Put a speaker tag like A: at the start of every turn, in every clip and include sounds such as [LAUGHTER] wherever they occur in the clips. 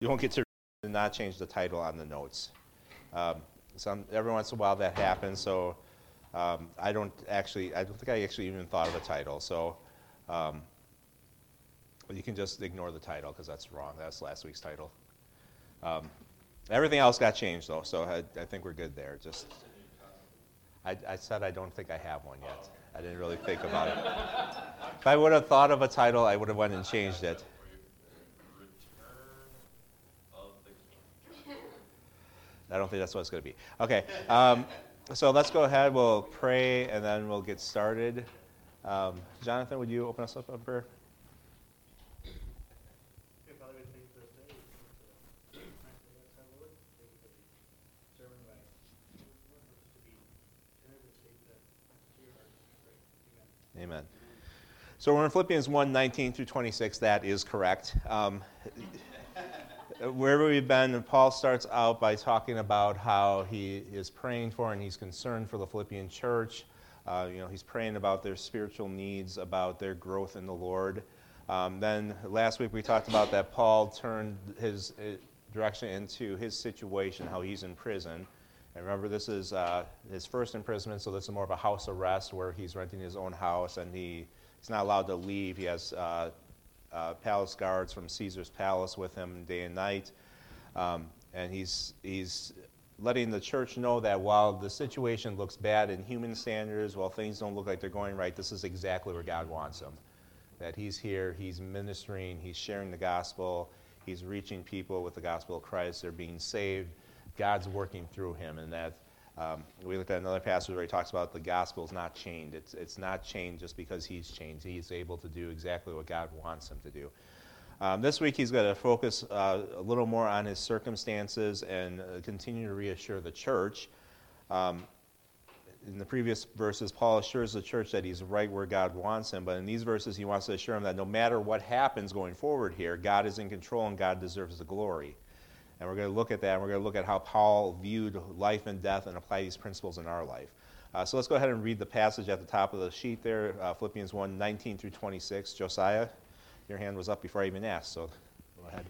A: you won't get to not change the title on the notes. Um, some, every once in a while that happens, so um, I don't actually, I don't think I actually even thought of a title. So um, you can just ignore the title because that's wrong. That's last week's title. Um, everything else got changed though, so I, I think we're good there. Just, I, I, said I don't think I have one yet. I didn't really think about it. if I would have thought of a title, I would have went and changed it. I don't think that's what it's going to be. Okay, um, so let's go ahead. We'll pray and then we'll get started. Um, Jonathan, would you open us up in prayer? Amen. So we're in Philippians 1 19 through 26. That is correct. Um, wherever we've been, Paul starts out by talking about how he is praying for and he's concerned for the Philippian church. Uh, you know, he's praying about their spiritual needs, about their growth in the Lord. Um, then last week we talked about that Paul turned his uh, direction into his situation, how he's in prison. And remember, this is uh, his first imprisonment, so this is more of a house arrest where he's renting his own house and he, he's not allowed to leave. He has uh, palace guards from Caesar's palace with him day and night. Um, and he's, he's letting the church know that while the situation looks bad in human standards, while things don't look like they're going right, this is exactly where God wants them. That he's here, he's ministering, he's sharing the gospel, he's reaching people with the gospel of Christ, they're being saved God's working through him, and that um, we looked at another passage where he talks about the gospel is not chained. It's, it's not chained just because he's chained. He's able to do exactly what God wants him to do. Um, this week, he's going to focus uh, a little more on his circumstances and uh, continue to reassure the church. Um, in the previous verses, Paul assures the church that he's right where God wants him, but in these verses, he wants to assure them that no matter what happens going forward here, God is in control and God deserves the glory. And we're going to look at that. And we're going to look at how Paul viewed life and death and apply these principles in our life. Uh, so let's go ahead and read the passage at the top of the sheet there, uh, Philippians 1 19 through 26. Josiah, your hand was up before I even asked, so go ahead.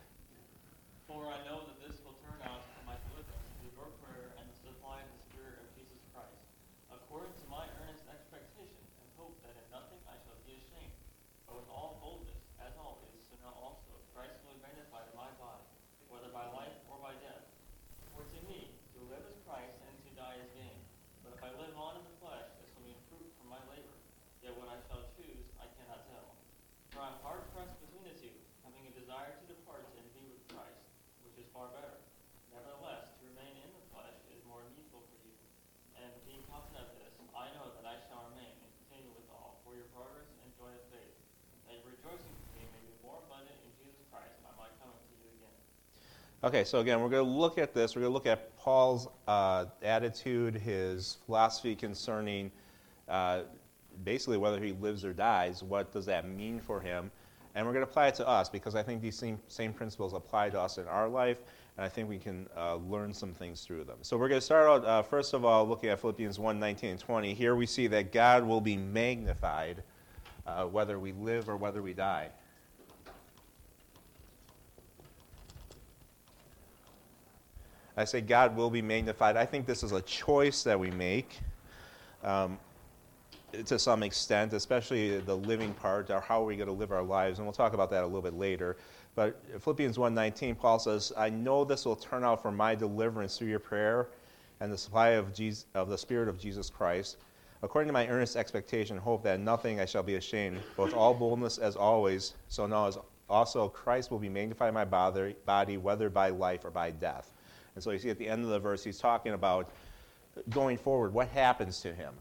A: Okay, so again, we're going to look at this. We're going to look at Paul's uh, attitude, his philosophy concerning uh, basically whether he lives or dies. What does that mean for him? And we're going to apply it to us because I think these same, same principles apply to us in our life, and I think we can uh, learn some things through them. So we're going to start out, uh, first of all, looking at Philippians 1 19 and 20. Here we see that God will be magnified uh, whether we live or whether we die. I say God will be magnified. I think this is a choice that we make um, to some extent, especially the living part, or how are we going to live our lives, and we'll talk about that a little bit later. But Philippians 1.19, Paul says, I know this will turn out for my deliverance through your prayer and the supply of, Jesus, of the Spirit of Jesus Christ, according to my earnest expectation and hope that nothing I shall be ashamed, both all boldness as always, so now as also Christ will be magnified in my body, whether by life or by death. And so you see at the end of the verse, he's talking about going forward, what happens to him.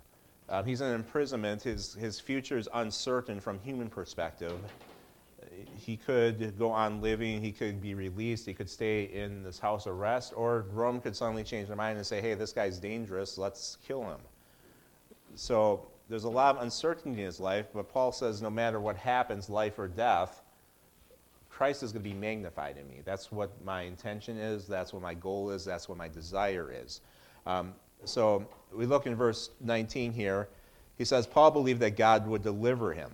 A: Uh, he's in imprisonment. His, his future is uncertain from human perspective. He could go on living. He could be released. He could stay in this house arrest. Or Rome could suddenly change their mind and say, hey, this guy's dangerous. Let's kill him. So there's a lot of uncertainty in his life. But Paul says no matter what happens, life or death, Christ is going to be magnified in me. That's what my intention is. That's what my goal is. That's what my desire is. Um, so we look in verse 19 here. He says, Paul believed that God would deliver him.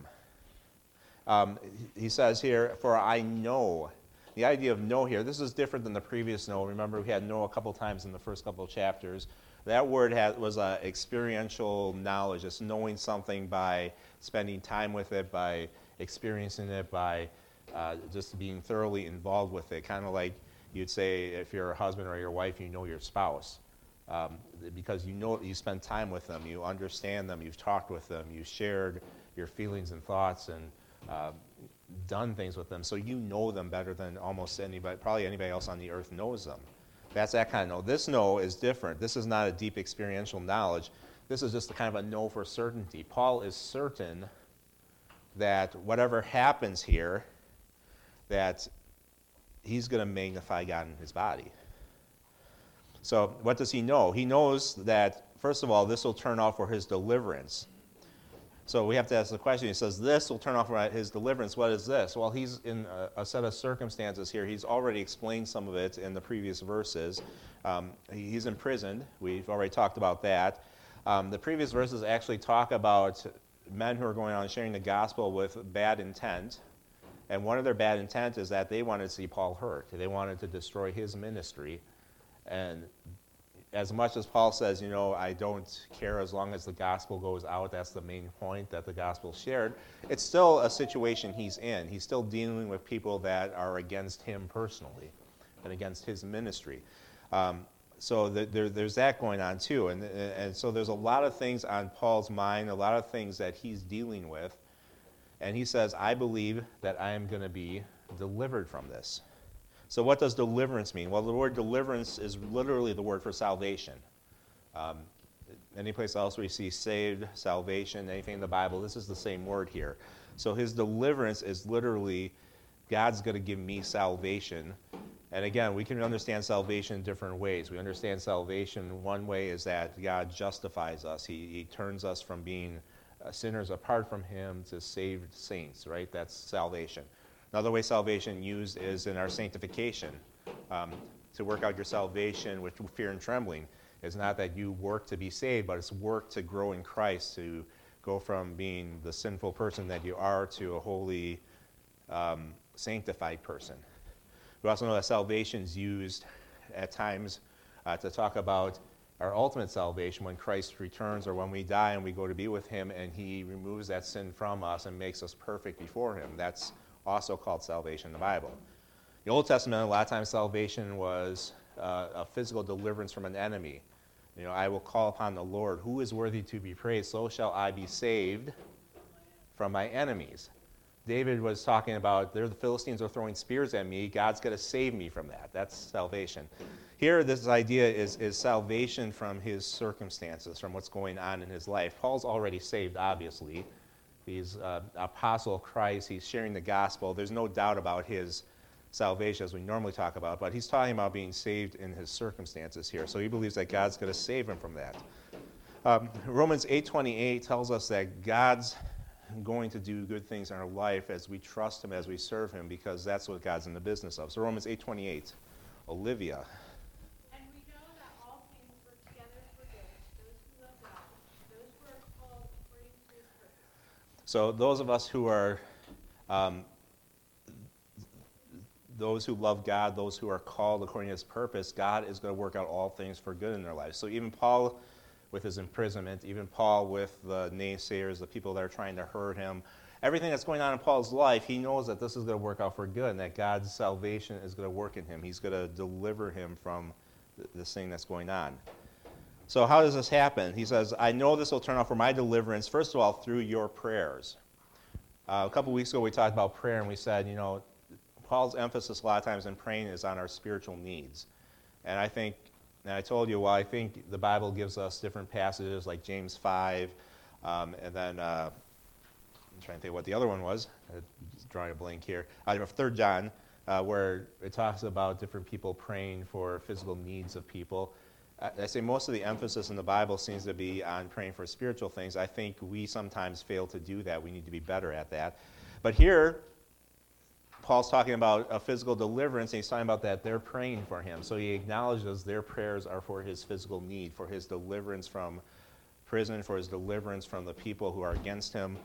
A: Um, he says here, For I know The idea of know here, this is different than the previous know. Remember, we had know a couple times in the first couple of chapters. That word had, was experiential knowledge, just knowing something by spending time with it, by experiencing it, by uh, just being thoroughly involved with it. Kind of like you'd say if you're a husband or your wife, you know your spouse. Um, because you know you spend time with them, you understand them, you've talked with them, you've shared your feelings and thoughts and uh, done things with them, so you know them better than almost anybody, probably anybody else on the earth knows them. That's that kind of know. This know is different. This is not a deep experiential knowledge. This is just a kind of a know for certainty. Paul is certain that whatever happens here, that he's going to magnify God in his body. So, what does he know? He knows that, first of all, this will turn out for his deliverance. So we have to ask the question. He says, This will turn off for his deliverance. What is this? Well, he's in a, a, set of circumstances here. He's already explained some of it in the previous verses. Um, he's imprisoned. We've already talked about that. Um, the previous verses actually talk about men who are going on sharing the gospel with bad intent. And one of their bad intent is that they wanted to see Paul hurt. They wanted to destroy his ministry. And as much as Paul says, you know, I don't care as long as the gospel goes out, that's the main point that the gospel shared, it's still a situation he's in. He's still dealing with people that are against him personally and against his ministry. Um, so the, there, there's that going on too. And, and so there's a lot of things on Paul's mind, a lot of things that he's dealing with. And he says, I believe that I am going to be delivered from this. So, what does deliverance mean? Well, the word deliverance is literally the word for salvation. Um, any place else you see saved, salvation, anything in the Bible, this is the same word here. So, his deliverance is literally God's going to give me salvation. And again, we can understand salvation in different ways. We understand salvation one way is that God justifies us, He, he turns us from being sinners apart from Him to saved saints, right? That's salvation. Another way salvation used is in our sanctification. Um, to work out your salvation with fear and trembling is not that you work to be saved, but it's work to grow in Christ, to go from being the sinful person that you are to a holy, um, sanctified person. We also know that salvation is used at times uh, to talk about our ultimate salvation when Christ returns or when we die and we go to be with Him and He removes that sin from us and makes us perfect before Him. That's also called salvation in the Bible. The Old Testament, a lot of times salvation was uh, a physical deliverance from an enemy. You know, I will call upon the Lord, who is worthy to be praised, so shall I be saved from my enemies. David was talking about there the Philistines are throwing spears at me. God's going to save me from that. That's salvation. Here, this idea is, is salvation from his circumstances, from what's going on in his life. Paul's already saved, obviously. He's uh, apostle of Christ. He's sharing the gospel. There's no doubt about his salvation as we normally talk about, but he's talking about being saved in his circumstances here. So he believes that God's going to save him from that. Um, Romans 8:28 tells us that God's going to do good things in our life as we trust him, as we serve him, because that's what God's in the business of. So Romans 8:28. Olivia. So, those of us who are, um, those who love God, those who are called according to his purpose, God is going to work out all things for good in their lives. So, even Paul with his imprisonment, even Paul with the naysayers, the people that are trying to hurt him, everything that's going on in Paul's life, he knows that this is going to work out for good and that God's salvation is going to work in him. He's going to deliver him from this thing that's going on. So, how does this happen? He says, I know this will turn out for my deliverance, first of all, through your prayers. Uh, a couple weeks ago, we talked about prayer, and we said, you know, Paul's emphasis a lot of times in praying is on our spiritual needs. And I think, and I told you, well, I think the Bible gives us different passages like James 5, um, and then uh, I'm trying to think what the other one was. I'm drawing a blank here. Out of 3 John, uh, where it talks about different people praying for physical needs of people. I say most of the emphasis in the Bible seems to be on praying for spiritual things. I think we sometimes fail to do that. We need to be better at that. But here, Paul's talking about a physical deliverance, and he's talking about that they're praying for him. So he acknowledges their prayers are for his physical need, for his deliverance from prison, for his deliverance from the people who are against him.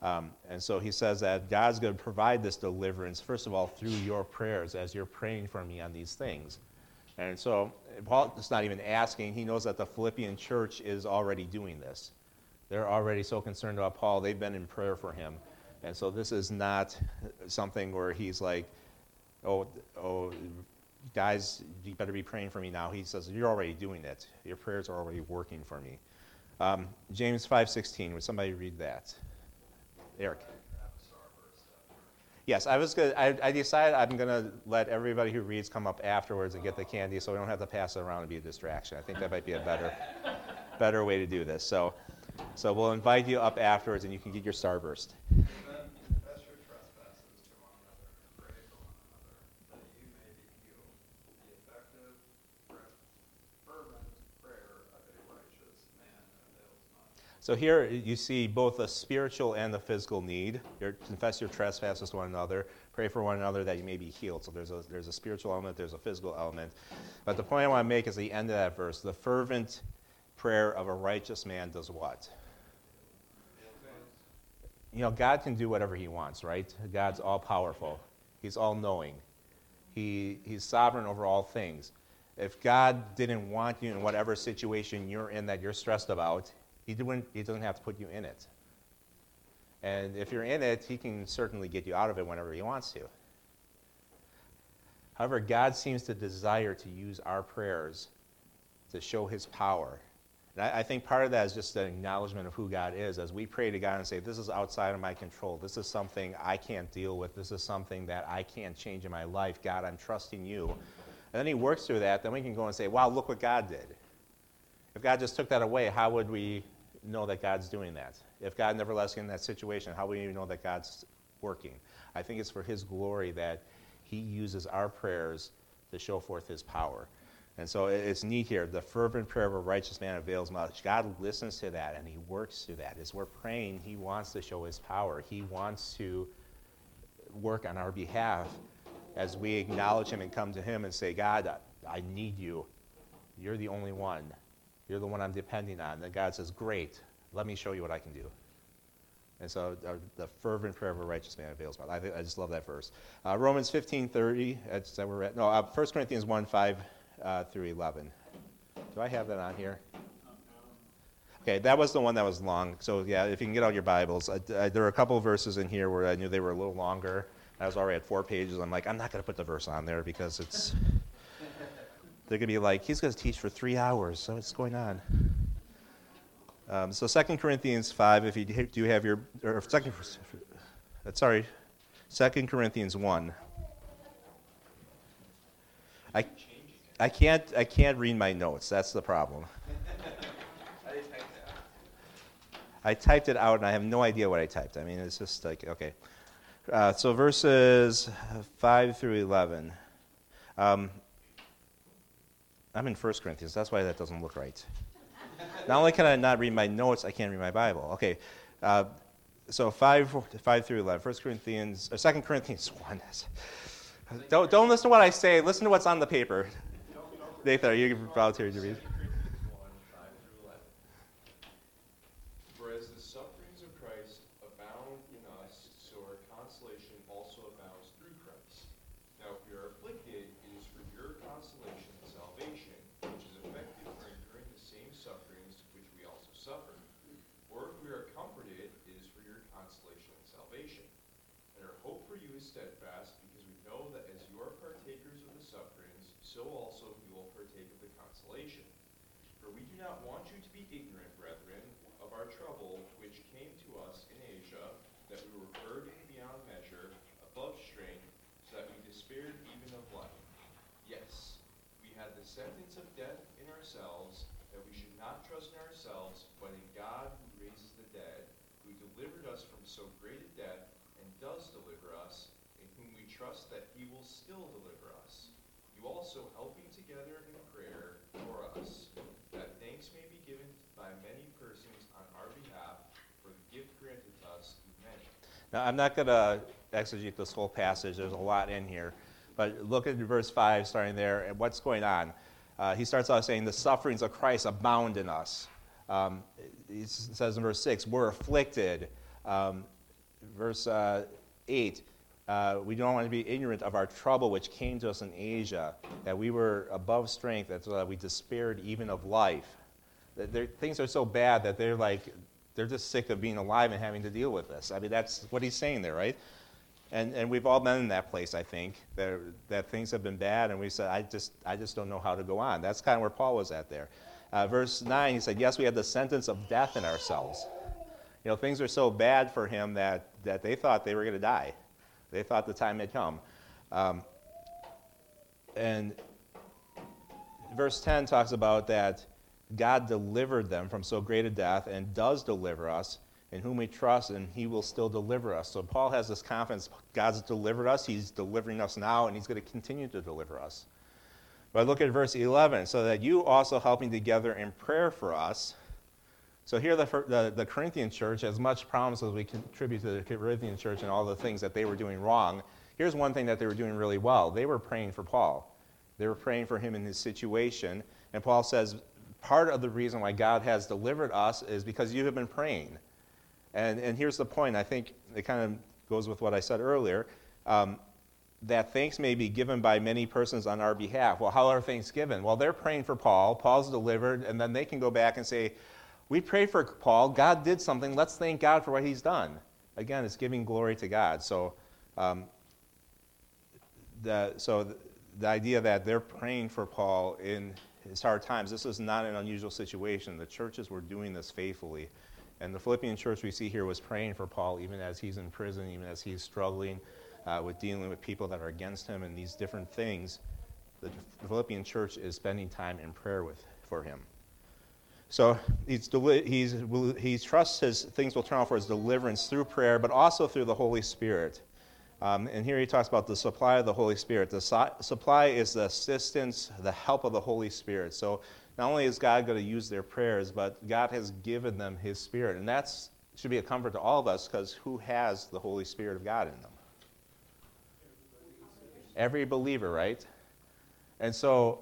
A: Um, and so he says that God's going to provide this deliverance, first of all, through your prayers as you're praying for me on these things. And so Paul is not even asking. He knows that the Philippian church is already doing this. They're already so concerned about Paul, they've been in prayer for him. And so this is not something where he's like, oh, oh, guys, you better be praying for me now. He says, you're already doing it. Your prayers are already working for me. Um, James 5.16, would somebody read that? Eric. Yes, I was good. I, I decided I'm going to let everybody who reads come up afterwards and get the candy so we don't have to pass it around and be a distraction. I think that might be a better, better way to do this. So, so we'll invite you up afterwards and you can get your starburst. So here you see both the spiritual and the physical need. Your, confess your trespasses to one another. Pray for one another that you may be healed. So there's a, there's a spiritual element, there's a physical element. But the point I want to make is the end of that verse. The fervent prayer of a righteous man does what? You know, God can do whatever he wants, right? God's all powerful. He's all knowing. He, he's sovereign over all things. If God didn't want you in whatever situation you're in that you're stressed about, he, he doesn't have to put you in it. And if you're in it, He can certainly get you out of it whenever He wants to. However, God seems to desire to use our prayers to show His power. And I, I, think part of that is just an acknowledgement of who God is. As we pray to God and say, This is outside of my control. This is something I can't deal with. This is something that I can't change in my life. God, I'm trusting you. And then He works through that. Then we can go and say, Wow, look what God did. If God just took that away, how would we know that God's doing that? If God never lets you in that situation, how would you know that God's working? I think it's for His glory that He uses our prayers to show forth His power. And so it's neat here. The fervent prayer of a righteous man avails much. God listens to that and He works through that. As we're praying, He wants to show His power. He wants to work on our behalf as we acknowledge Him and come to Him and say, God, I need you. You're the only one. You're the one I'm depending on. And God says, Great, let me show you what I can do. And so uh, the fervent prayer of a righteous man avails much. I, I just love that verse. Uh, Romans 15, 30, that's that we're at. No, uh, 1 Corinthians 1, 5 uh, through 11. Do I have that on here? Okay, that was the one that was long. So, yeah, if you can get out your Bibles. Uh, uh, there are a couple of verses in here where I knew they were a little longer. I was already at four pages. I'm like, I'm not going to put the verse on there because it's they're going to be like, he's going to teach for three hours. So what's going on? Um, so 2 Corinthians 5, if you do have your, or second, uh, sorry, 2 Corinthians 1. I, I, can't, I can't read my notes. That's the problem. [LAUGHS] I typed it out and I have no idea what I typed. I mean, it's just like, okay. Uh, so verses 5 through 11. Um, I'm in 1 Corinthians. That's why that doesn't look right. not only can I not read my notes, I can't read my Bible. Okay. Uh, so 5, 5 through 11. 1 Corinthians, or 2 Corinthians [LAUGHS] 1. don't, don't listen to what I say. Listen to what's on the paper. Nathan, are you volunteering to read?
B: Sentence of death in ourselves, that we should not trust in ourselves, but in God who raises the dead, who delivered us from so great a death, and does deliver us, in whom we trust that he will still deliver us. You also helping together in prayer for us, that thanks may be given by many persons on our behalf for the gift granted to us through many.
A: Now, I'm not going to exegete this whole passage. There's a lot in here. But look at verse 5, starting there, and what's going on. Uh, he starts off saying, The sufferings of Christ abound in us. Um, he says in verse 6, We're afflicted. Um, verse uh, 8 uh, we don't want to be ignorant of our trouble which came to us in Asia, that we were above strength, that we despaired even of life. Things are so bad that they're like, they're just sick of being alive and having to deal with this. I mean, that's what he's saying there, right? And, and we've all been in that place, I think, that, that things have been bad, and we said, I just, I just don't know how to go on. That's kind of where Paul was at there. Uh, verse 9, he said, Yes, we had the sentence of death in ourselves. You know, things are so bad for him that, that they thought they were going to die. They thought the time had come. Um, and verse 10 talks about that God delivered them from so great a death and does deliver us, in whom we trust, and he will still deliver us. So Paul has this confidence God's delivered us, he's delivering us now, and he's going to continue to deliver us. But look at verse 11 so that you also helping together in prayer for us so here, the, the, the, Corinthian church, as much promise as we contribute to the Corinthian church and all the things that they were doing wrong, here's one thing that they were doing really well. They were praying for Paul. They were praying for him in his situation. And Paul says, part of the reason why God has delivered us is because you have been praying. And, and here's the point. I think it kind of goes with what I said earlier. Um, that thanks may be given by many persons on our behalf. Well, how are thanks given? Well, they're praying for Paul. Paul's delivered, and then they can go back and say, we pray for Paul. God did something. Let's thank God for what he's done. Again, it's giving glory to God. So, um, the, so the, the idea that they're praying for Paul in his hard times, this is not an unusual situation. The churches were doing this faithfully. And the Philippian church we see here was praying for Paul even as he's in prison, even as he's struggling uh, with dealing with people that are against him and these different things. The Philippian church is spending time in prayer with, for him. So he's, he's, he trusts his things will turn out for his deliverance through prayer, but also through the Holy Spirit. Um, and here he talks about the supply of the Holy Spirit. The su- supply is the assistance, the help of the Holy Spirit. So not only is God going to use their prayers, but God has given them his Spirit. And that should be a comfort to all of us because who has the Holy Spirit of God in them? Every believer, right? And so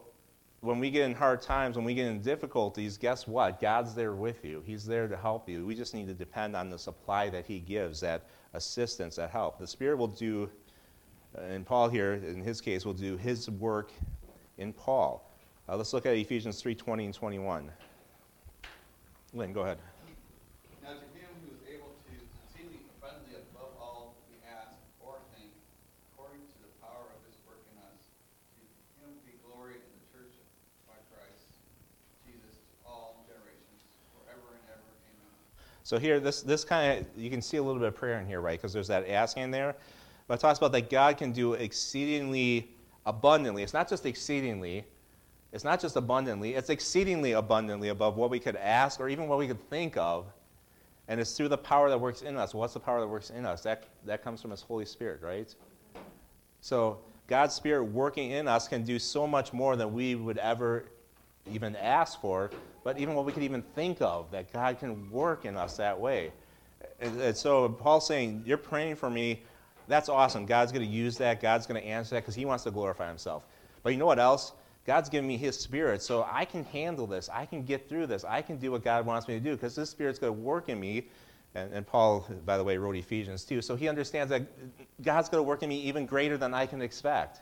A: when we get in hard times, when we get in difficulties, guess what? God's there with you. He's there to help you. We just need to depend on the supply that He gives, that assistance, that help. The Spirit will do, and Paul here, in his case, will do His work in Paul. Uh, let's look at Ephesians 3 20 and 21. Lynn, go ahead.
C: now to him who is able to see the enemy of the enemy above all we ask or think according to the power of his work in us
A: So here, this, this kind of, you can see a little bit of prayer in here, right? Because there's that asking there. But it talks about that God can do exceedingly abundantly. It's not just exceedingly, it's not just abundantly, it's exceedingly abundantly above what we could ask or even what we could think of. And it's through the power that works in us. What's the power that works in us? That, that comes from His Holy Spirit, right? So God's Spirit working in us can do so much more than we would ever even ask for, but even what we could even think of, that God can work in us that way. And, and so Paul's saying, You're praying for me. That's awesome. God's going to use that. God's going to answer that because he wants to glorify himself. But you know what else? God's given me his spirit, so I can handle this. I can get through this. I can do what God wants me to do because his spirit's going to work in me. And, and, Paul, by the way, wrote Ephesians too. So he understands that God's going to work in me even greater than I can expect.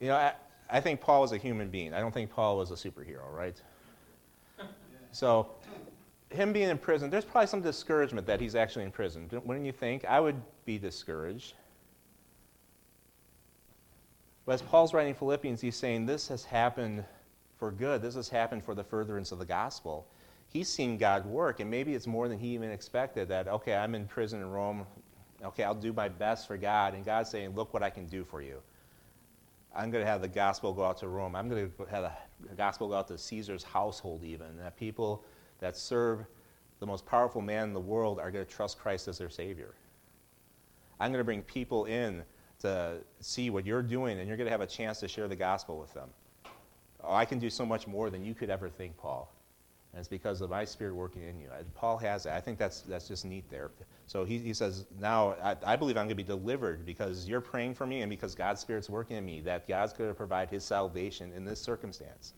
A: You know, I think Paul was a human being. I don't think Paul was a superhero, right? [LAUGHS] So, him being in prison, there's probably some discouragement that he's actually in prison. Wouldn't you think? I would be discouraged. But as Paul's writing Philippians, he's saying this has happened for good. This has happened for the furtherance of the gospel. He's seen God work, and maybe it's more than he even expected that, okay, I'm in prison in Rome. Okay, I'll do my best for God. And God's saying, look what I can do for you. I'm going to have the gospel go out to Rome. I'm going to have the gospel go out to Caesar's household, even. That people that serve the most powerful man in the world are going to trust Christ as their Savior. I'm going to bring people in to see what you're doing, and you're going to have a chance to share the gospel with them. Oh, I can do so much more than you could ever think, Paul. And it's because of my spirit working in you. Paul has it. I think that's, that's just neat there. So he, he says, Now I, I believe I'm going to be delivered because you're praying for me and because God's Spirit's working in me, that God's going to provide his salvation in this circumstance.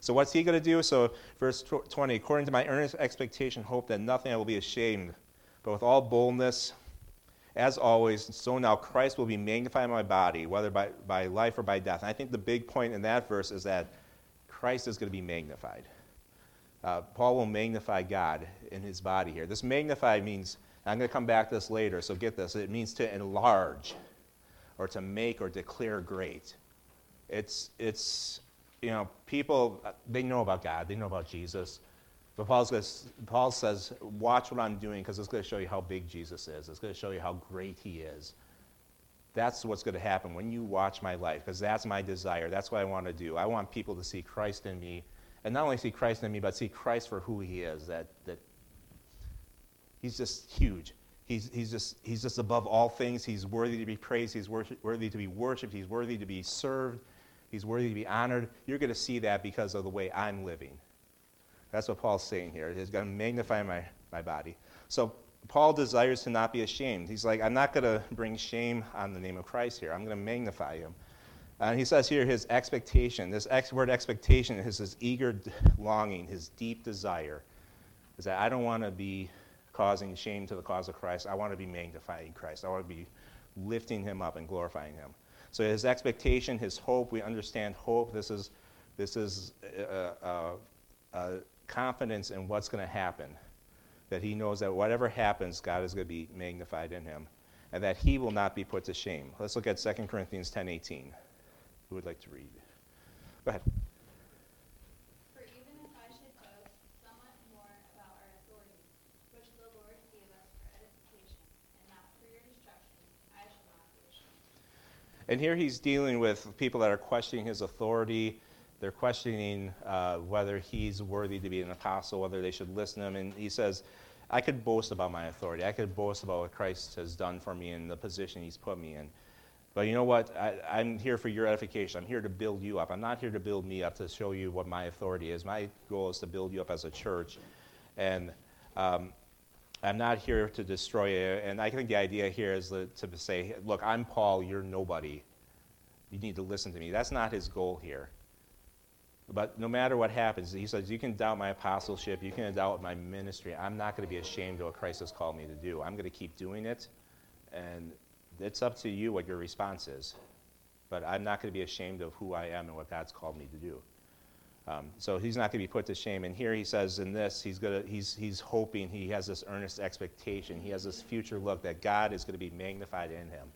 A: So what's he going to do? So, verse 20 According to my earnest expectation, hope that nothing I will be ashamed, But with all boldness, as always, so now Christ will be magnified in my body, whether by, by life or by death. And I think the big point in that verse is that Christ is going to be magnified. Uh, Paul will magnify God in his body here. This magnify means, I'm going to come back to this later, so get this. It means to enlarge or to make or declare great. It's, it's you know, people, they know about God, they know about Jesus. But Paul's gonna, Paul says, watch what I'm doing because it's going to show you how big Jesus is. It's going to show you how great he is. That's what's going to happen when you watch my life because that's my desire. That's what I want to do. I want people to see Christ in me. And not only see Christ in me, but see Christ for who he is. That, that he's just huge. He's, he's, just, he's just above all things. He's worthy to be praised. He's worthy to be worshiped. He's worthy to be served. He's worthy to be honored. You're going to see that because of the way I'm living. That's what Paul's saying here. He's going to magnify my, my body. So Paul desires to not be ashamed. He's like, I'm not going to bring shame on the name of Christ here. I'm going to magnify him. And he says here his expectation. This ex- word expectation is his eager longing, his deep desire. Is that I don't want to be causing shame to the cause of Christ. I want to be magnifying Christ. I want to be lifting him up and glorifying him. So his expectation, his hope, we understand hope. This is, this is a, a, a confidence in what's going to happen. That he knows that whatever happens, God is going to be magnified in him. And that he will not be put to shame. Let's look at 2 Corinthians 10.18. Who would like to read? Go ahead. And here he's dealing with people that are questioning his authority. They're questioning uh, whether he's worthy to be an apostle, whether they should listen to him. And he says, I could boast about my authority. I could boast about what Christ has done for me and the position he's put me in. But you know what? I, am here for your edification. I'm here to build you up. I'm not here to build me up to show you what my authority is. My goal is to build you up as a church. And um, I'm not here to destroy you. And I think the idea here is to say, look, I'm Paul, you're nobody. You need to listen to me. That's not his goal here. But no matter what happens, he says, you can doubt my apostleship, you can doubt my ministry. I'm not going to be ashamed of what Christ has called me to do. I'm going to keep doing it. And it's up to you what your response is. But I'm not going to be ashamed of who I am and what God's called me to do. Um, so he's not going to be put to shame. And here he says in this, he's, gonna, he's, he's hoping, he has this earnest expectation, he has this future look that God is going to be magnified in him.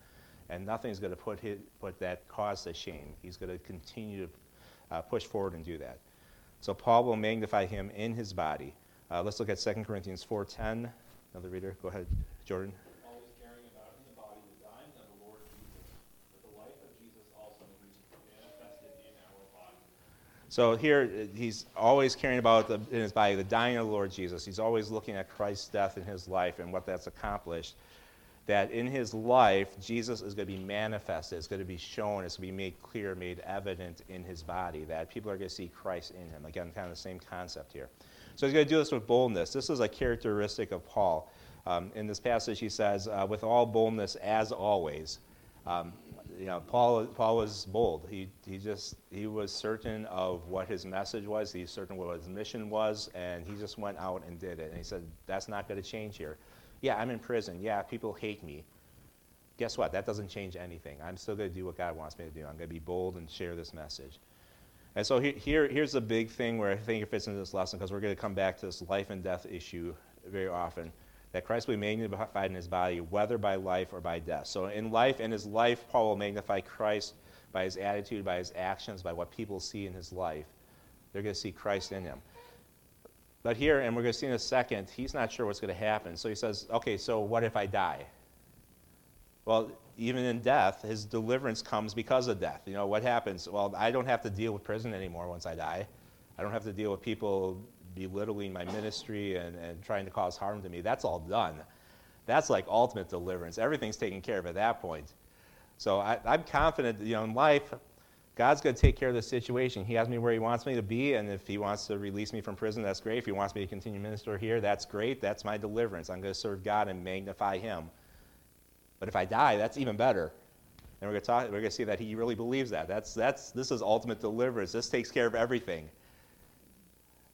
A: And nothing's going to put, his, put that cause to shame. He's going to continue to uh, push forward and do that. So Paul will magnify him in his body. Uh, let's look at 2 Corinthians 4.10. Another reader. Go ahead, Jordan. So here, he's always caring about the, in his body the dying of the Lord Jesus. He's always looking at Christ's death in his life and what that's accomplished. That in his life, Jesus is going to be manifested. It's going to be shown. It's going to be made clear, made evident in his body. That people are going to see Christ in him. Again, kind of the same concept here. So he's going to do this with boldness. This is a characteristic of Paul. Um, in this passage, he says, uh, with all boldness as always. Um, you know, Paul, Paul was bold. He, he just, he was certain of what his message was. He's certain what his mission was, and he just went out and did it. And he said, that's not going to change here. Yeah, I'm in prison. Yeah, people hate me. Guess what? That doesn't change anything. I'm still going to do what God wants me to do. I'm going to be bold and share this message. And so he, here, here's the big thing where I think it fits into this lesson because we're going to come back to this life and death issue very often that Christ will be magnified in his body, whether by life or by death. So in life, in his life, Paul will magnify Christ by his attitude, by his actions, by what people see in his life. They're going to see Christ in him. But here, and we're going to see in a second, he's not sure what's going to happen. So he says, okay, so what if I die? Well, even in death, his deliverance comes because of death. You know, what happens? Well, I don't have to deal with prison anymore once I die. I don't have to deal with people belittling my ministry and, and trying to cause harm to me, that's all done. That's like ultimate deliverance. Everything's taken care of at that point. So I, am confident, you know, in life, God's going to take care of the situation. He has me where He wants me to be, and if He wants to release me from prison, that's great. If He wants me to continue minister here, that's great. That's my deliverance. I'm going to serve God and magnify Him. But if I die, that's even better. And we're going to talk. We're going to see that He really believes that. That's that's this is ultimate deliverance. This takes care of everything.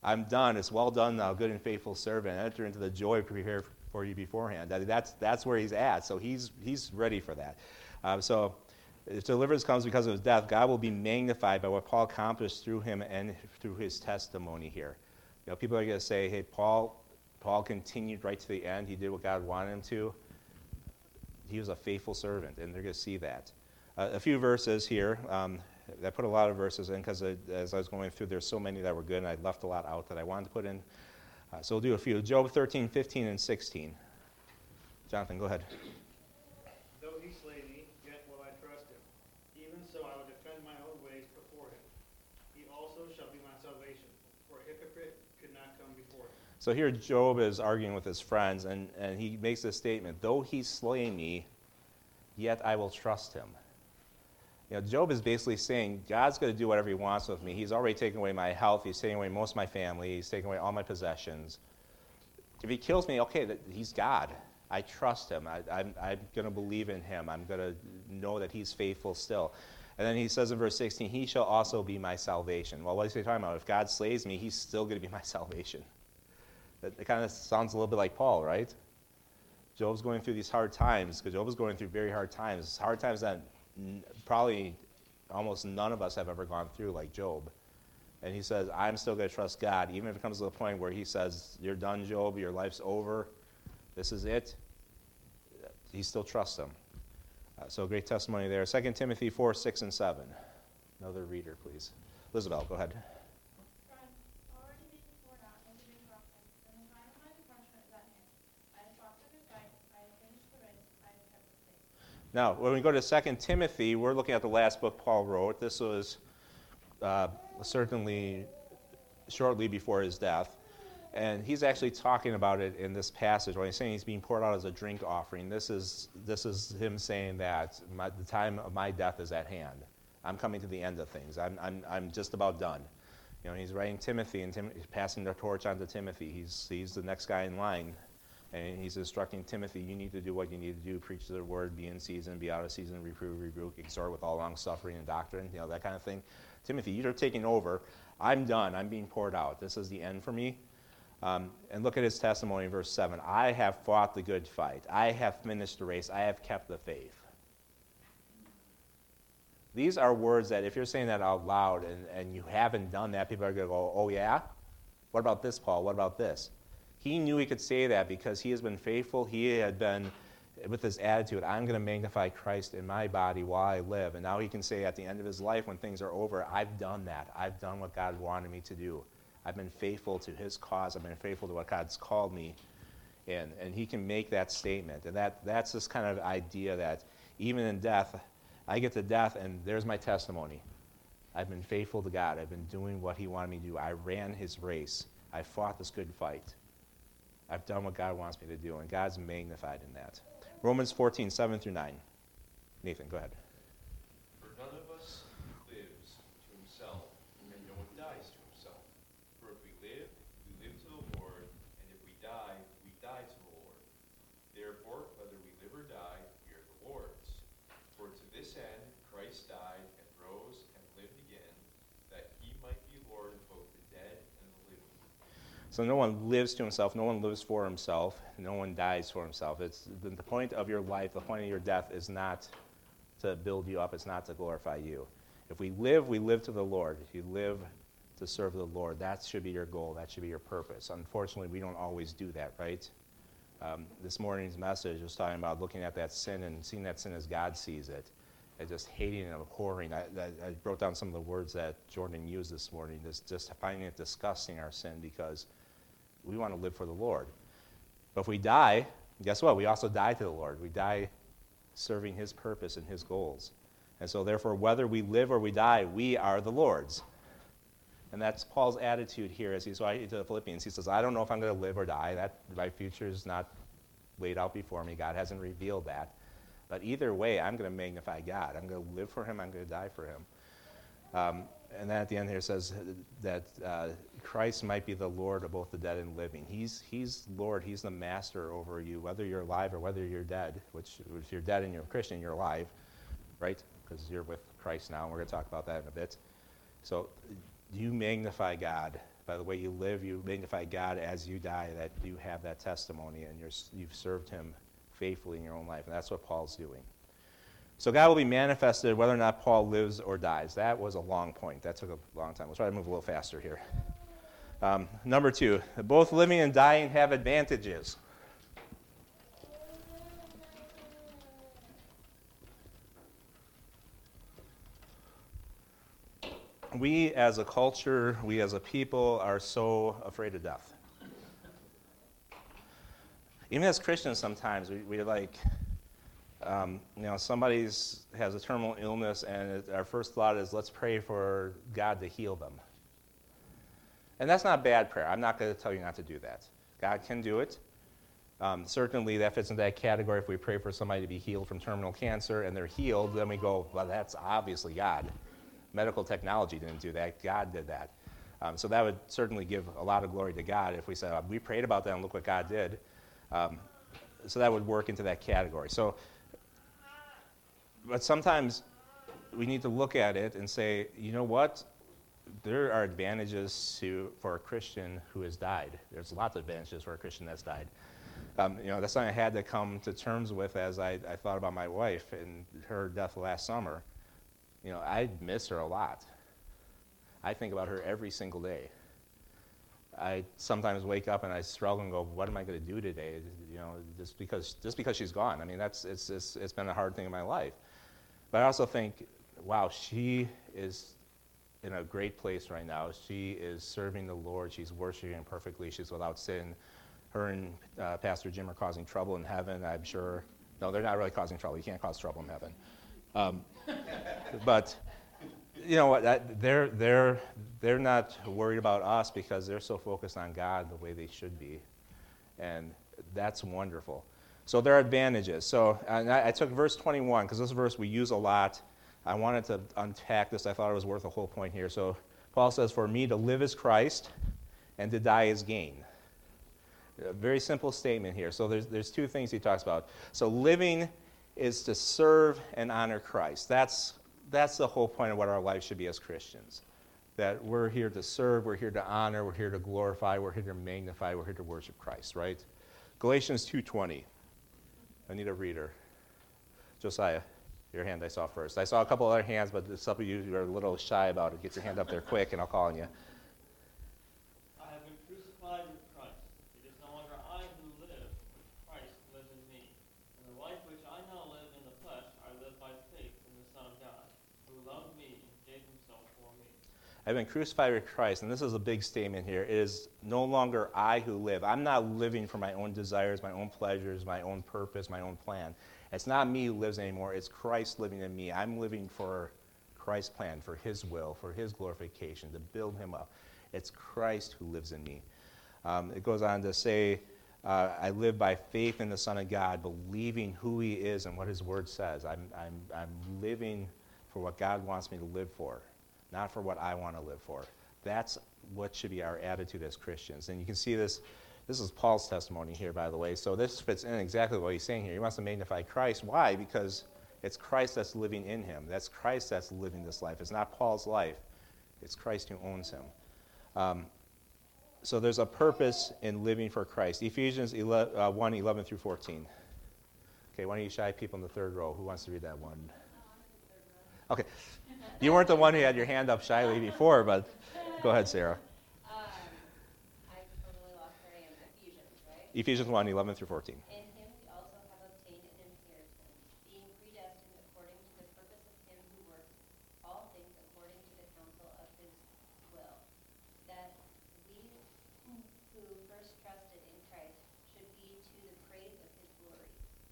A: I'm done. It's well done, thou good and faithful servant. Enter into the joy prepared for you beforehand. That's, that's where he's at. So he's, he's ready for that. Um, so if deliverance comes because of his death, God will be magnified by what Paul accomplished through him and through his testimony here. You know, people are going to say, hey, Paul, Paul continued right to the end. He did what God wanted him to. He was a faithful servant, and they're going to see that. Uh, a few verses here. Um, I put a lot of verses in because as I was going through, there's so many that were good, and I left a lot out that I wanted to put in. Uh, so we'll do a few. Job 13, 15, and 16. Jonathan, go ahead.
D: Though he slay me, yet will I trust him. Even so I will defend my own ways before him. He also shall be my salvation, for a hypocrite could not come before him.
A: So here Job is arguing with his friends, and, and he makes this statement Though he slay me, yet I will trust him. You know, Job is basically saying, God's going to do whatever he wants with me. He's already taken away my health. He's taken away most of my family. He's taken away all my possessions. If he kills me, okay, he's God. I trust him. I, am going to believe in him. I'm going to know that he's faithful still. And then he says in verse 16, He shall also be my salvation. Well, what is he talking about? If God slays me, he's still going to be my [LAUGHS] salvation. That, that kind of sounds a little bit like Paul, right? Job's going through these hard times because Job was going through very hard times. Hard times that probably almost none of us have ever gone through, like Job. And he says, I'm still going to trust God, even if it comes to the point where he says, You're done, Job, your life's over, this is it. He still trusts him. Uh, so, great testimony there. 2 Timothy 4 6 and 7. Another reader, please. Elizabeth, go ahead. Now, when we go to 2 Timothy, we're looking at the last book Paul wrote. This was uh, certainly shortly before his death. And he's actually talking about it in this passage when he's saying he's being poured out as a drink offering. This is, this is him saying that my, the time of my death is at hand. I'm coming to the end of things. I'm, I'm, I'm just about done. You know, he's writing Timothy and Tim, he's passing the torch on to Timothy. He's, he's the next guy in line and he's instructing Timothy, you need to do what you need to do, preach the word, be in season, be out of season, reprove, rebuke, exhort with all long suffering and doctrine, you know, that kind of thing. Timothy, you're taking over. I'm done. I'm being poured out. This is the end for me. Um, and look at his testimony in verse 7. I have fought the good fight. I have finished the race. I have kept the faith. These are words that, if you're saying that out loud and, and you haven't done that, people are going to go, oh, yeah? What about this, Paul? What about this? He knew he could say that because he has been faithful. He had been with this attitude I'm going to magnify Christ in my body while I live. And now he can say at the end of his life, when things are over, I've done that. I've done what God wanted me to do. I've been faithful to his cause. I've been faithful to what God's called me in. And he can make that statement. And that, that's this kind of idea that even in death, I get to death and there's my testimony. I've been faithful to God. I've been doing what he wanted me to do. I ran his race. I fought this good fight. I've done what God wants me to do, and God's magnified in that. Romans 14, 7 through 9. Nathan, go ahead.
B: For none of us lives to himself, and no one dies to himself. For if we live, we live to the Lord, and if we die, we die to the Lord. Therefore, whether we live or die, we are the Lord's. For to this end Christ died and rose and lived again, that he might be Lord of both the dead and the living.
A: So no one lives to himself, no one lives for himself, no one dies for himself. It's the, the point of your life, the point of your death is not to build you up, it's not to glorify you. If we live, we live to the Lord. If you live to serve the Lord, that should be your goal, that should be your purpose. Unfortunately, we don't always do that, right? Um, this morning's message was talking about looking at that sin and seeing that sin as God sees it, and just hating and abhorring. I, I, I wrote down some of the words that Jordan used this morning, just, just finding it disgusting, our sin, because we want to live for the Lord. But if we die, guess what? We also die to the Lord. We die serving His purpose and His goals. And so, therefore, whether we live or we die, we are the Lord's. And that's Paul's attitude here as he's writing to the Philippians. He says, I don't know if I'm going to live or die. That, my future is not laid out before me. God hasn't revealed that. But either way, I'm going to magnify God. I'm going to live for Him. I'm going to die for Him. Um, and then at the end here it says that uh, Christ might be the Lord of both the dead and living. He's, he's Lord, He's the master over you, whether you're alive or whether you're dead, which if you're dead and you're a Christian, you're alive, right? Because you're with Christ now, and we're going to talk about that in a bit. So you magnify God. By the way you live, you magnify God as you die, that you have that testimony and you're, you've served Him faithfully in your own life. And that's what Paul's doing. So God will be manifested whether or not Paul lives or dies. That was a long point. That took a long time. Let's try to move a little faster here. Um, number two, both living and dying have advantages. We as a culture, we as a people are so afraid of death. Even as Christians, sometimes we, we like, um, you know, somebody's has a terminal illness, and it, our first thought is, let's pray for God to heal them. And that's not bad prayer. I'm not going to tell you not to do that. God can do it. Um, certainly, that fits into that category. If we pray for somebody to be healed from terminal cancer and they're healed, then we go, well, that's obviously God. Medical technology didn't do that, God did that. Um, so that would certainly give a lot of glory to God if we said, we prayed about that and look what God did. Um, so that would work into that category. So, but sometimes we need to look at it and say, you know what? there are advantages to, for a Christian who has died. There's lots of advantages for a Christian that's died. Um, you know, that's something I had to come to terms with as I, I thought about my wife and her death last summer. You know, I miss her a lot. I think about her every single day. I sometimes wake up and I struggle and go, "What am I going to do today?" You know, just because just because she's gone. I mean, that's it's, it's it's been a hard thing in my life. But I also think, wow, she is in a great place right now. She is serving the Lord. She's worshiping perfectly. She's without sin. Her and uh, Pastor Jim are causing trouble in heaven, I'm sure. No, they're not really causing trouble. You can't cause trouble in heaven. Um, [LAUGHS] but you know what? They're, they're, they're not worried about us because they're so focused on God the way they should be. And that's wonderful. So there are advantages. So I, I took verse 21 because this verse we use a lot I wanted to unpack this. I thought it was worth a whole point here. So Paul says, For me to live is Christ, and to die is gain. A very simple statement here. So there's, there's two things he talks about. So living is to serve and honor Christ. That's, that's the whole point of what our life should be as Christians. That we're here to serve, we're here to honor, we're here to glorify, we're here to magnify, we're here to worship Christ, right? Galatians 2.20. I need a reader. Josiah. Your hand I saw first. I saw a couple other hands, but some of you are a little shy about it. Get your hand up there quick, and I'll call on you.
E: I have been crucified with Christ. It is no longer I who live, but Christ lives in me. And the life which I now live in the flesh, I live by faith in the Son of God, who loved me and gave himself for me.
A: I've been crucified with Christ, and this is a big statement here. It is no longer I who live. I'm not living for my own desires, my own pleasures, my own purpose, my own plan. It's not me who lives anymore, it's Christ living in me. I'm living for Christ's plan, for His will, for His glorification, to build Him up. It's Christ who lives in me. Um, it goes on to say, uh, I live by faith in the Son of God, believing who He is and what His Word says. I'm, I'm, I'm living for what God wants me to live for, not for what I want to live for. That's what should be our attitude as Christians. And you can see this this is Paul's testimony here, by the way. So this fits in exactly what he's saying here. He wants to magnify Christ. Why? Because it's Christ that's living in him. That's Christ that's living this life. It's not Paul's life, it's Christ who owns him. Um, so there's a purpose in living for Christ. Ephesians 11, uh, 1 11 through 14. Okay, one of you shy people in the third row. Who wants to read that one? Okay. You weren't the one who had your hand up shyly before, but go ahead, Sarah. Ephesians 1 11 through 14.
F: In him we also have obtained an inheritance, being predestined according to the purpose of him who works all things according to the counsel of his will, that we who first trusted in Christ should be to the praise of his glory.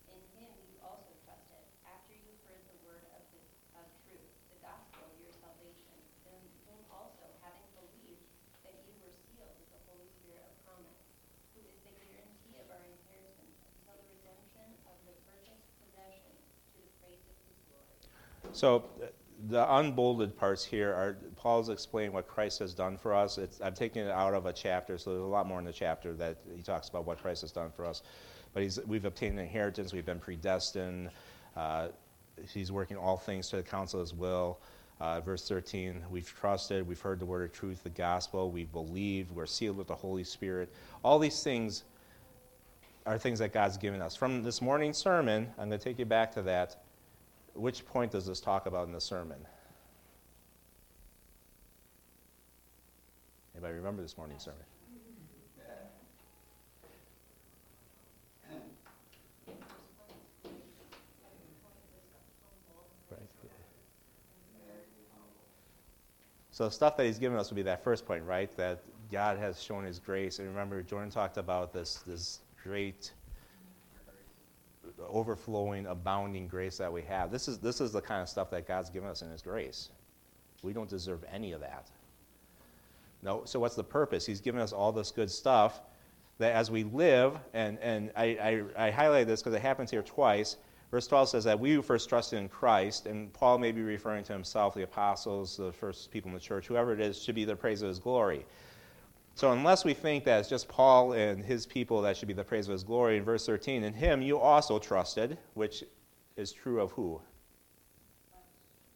F: In him you also trusted, after you heard the word of, the, of truth, the gospel of your salvation, in whom also, having believed, that you were sealed with the Holy Spirit of promise who is the guarantee of our inheritance until the redemption of the purchased possession to the praise of his glory.
A: So the unbolded parts here are Paul's explaining what Christ has done for us. It's, I'm taking it out of a chapter, so there's a lot more in the chapter that he talks about what Christ has done for us. But we've obtained an inheritance, we've been predestined. Uh, he's working all things to the counsel of his will. Uh, verse 13, we've trusted, we've heard the word of truth, the gospel, we've believed, we're sealed with the Holy Spirit. All these things are things that God's given us. From this morning's sermon, I'm going to take you back to that. Which point does this talk about in the sermon? Anybody remember this morning's sermon? So the stuff that he's given us would be that first point, right? That God has shown his grace. And remember, Jordan talked about this, this great overflowing, abounding grace that we have. This is, this is the kind of stuff that God's given us in his grace. We don't deserve any of that. No, so what's the purpose? He's given us all this good stuff that as we live, and, and I, I, I highlight this because it happens here twice. Verse 12 says that we who first trusted in Christ, and Paul may be referring to himself, the apostles, the first people in the church, whoever it is, should be the praise of his glory. So, unless we think that it's just Paul and his people that should be the praise of his glory, in verse 13, in him you also trusted, which is true of who?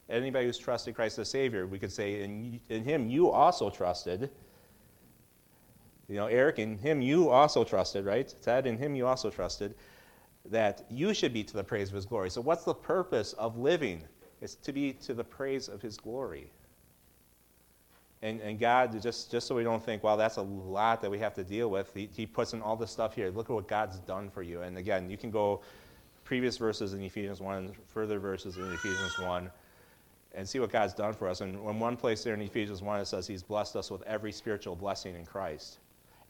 A: Anybody who's trusted Christ as Savior, we could say, in, in him you also trusted. You know, Eric, in him you also trusted, right? Ted, in him you also trusted that you should be to the praise of his glory. So, what's the purpose of living? It's to be to the praise of his glory. And, and God, just, just so we don't think, well, that's a lot that we have to deal with, he, he puts in all this stuff here. Look at what God's done for you. And again, you can go previous verses in Ephesians 1, further verses in Ephesians 1, and see what God's done for us. And in one place there in Ephesians 1, it says he's blessed us with every spiritual blessing in Christ.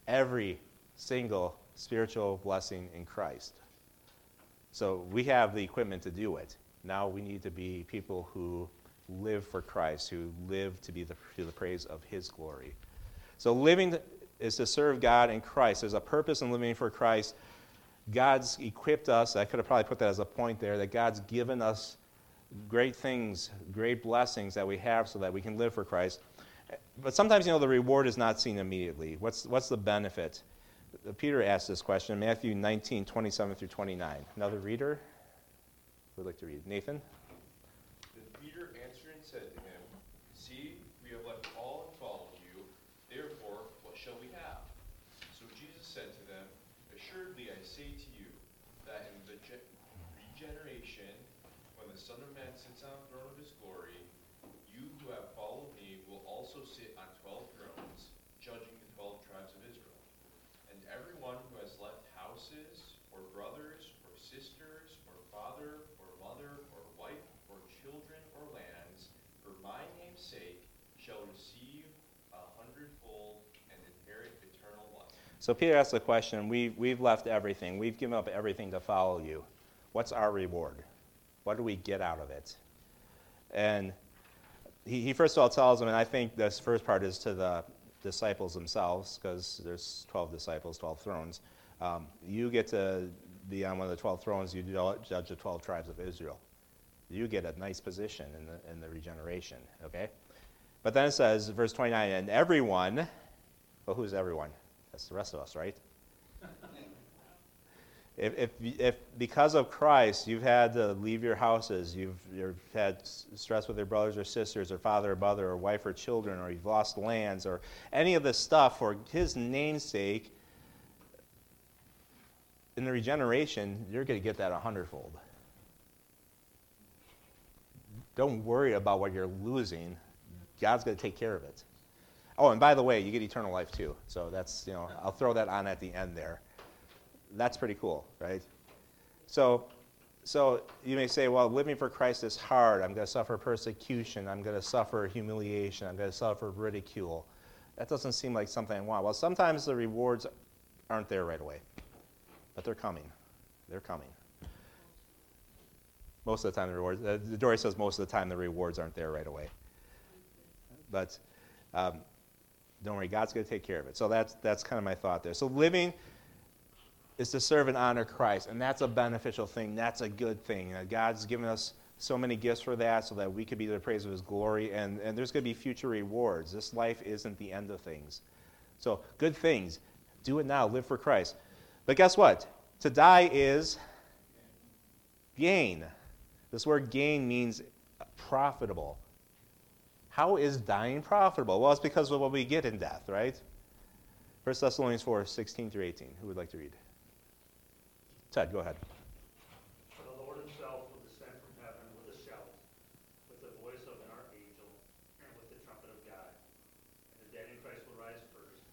A: Every single spiritual blessing in Christ. So we have the equipment to do it. Now we need to be people who live for Christ, who live to be the, to the praise of His glory. So living is to serve God and Christ. There's a purpose in living for Christ. God's equipped us. I could have probably put that as a point there that God's given us great things, great blessings that we have so that we can live for Christ. But sometimes, you know, the reward is not seen immediately. What's, what's the benefit? Peter asked this question, in Matthew 19, 27 through 29. Another reader would like to read. Nathan?
B: Then Peter answered and said to him, See, we have left all and followed you. Therefore, what shall we have? So Jesus said to them, Assuredly I say to you, that in the ge- regeneration, when the Son of Man sits on the throne of his glory, you who have followed me will also sit on twelve thrones, judging the twelve tribes of Israel. And everyone who has left houses, or brothers, or sisters, or father, or mother, or wife, or children, or lands, for my name's sake, shall receive a hundredfold and inherit eternal life.
A: So Peter asks the question we, We've left everything, we've given up everything to follow you. What's our reward? What do we get out of it? And he, he first of all tells them, and I think this first part is to the disciples themselves, because there's 12 disciples, 12 thrones. Um, you get to be on one of the 12 thrones, you judge the 12 tribes of Israel. You get a nice position in the, in the regeneration, okay? But then it says, verse 29, and everyone, well, who's everyone? That's the rest of us, right? If, if, if because of Christ you've had to leave your houses, you've, you've had stress with your brothers or sisters, or father or mother, or wife or children, or you've lost lands, or any of this stuff for His namesake, in the regeneration, you're going to get that a hundredfold. Don't worry about what you're losing. God's going to take care of it. Oh, and by the way, you get eternal life too. So that's, you know, I'll throw that on at the end there. That's pretty cool, right? So, so you may say, well, living for Christ is hard. I'm going to suffer persecution. I'm going to suffer humiliation. I'm going to suffer ridicule. That doesn't seem like something I want. Well, sometimes the rewards aren't there right away, but they're coming. They're coming. Most of the time, the rewards, uh, Dory says most of the time the rewards aren't there right away. But um, don't worry, God's going to take care of it. So that's, that's kind of my thought there. So living is to serve and honor Christ, and that's a beneficial thing. That's a good thing. Uh, God's given us so many gifts for that so that we could be the praise of His glory, and, and there's going to be future rewards. This life isn't the end of things. So, good things. Do it now. Live for Christ. But guess what? To die is gain. This word gain means profitable. How is dying profitable? Well, it's because of what we get in death, right? 1 Thessalonians 4 16 through 18. Who would like to read? Ted, go ahead.
G: For the Lord himself will descend from heaven with a shout, with the voice of an archangel, and with the trumpet of God. And the dead in Christ will rise first,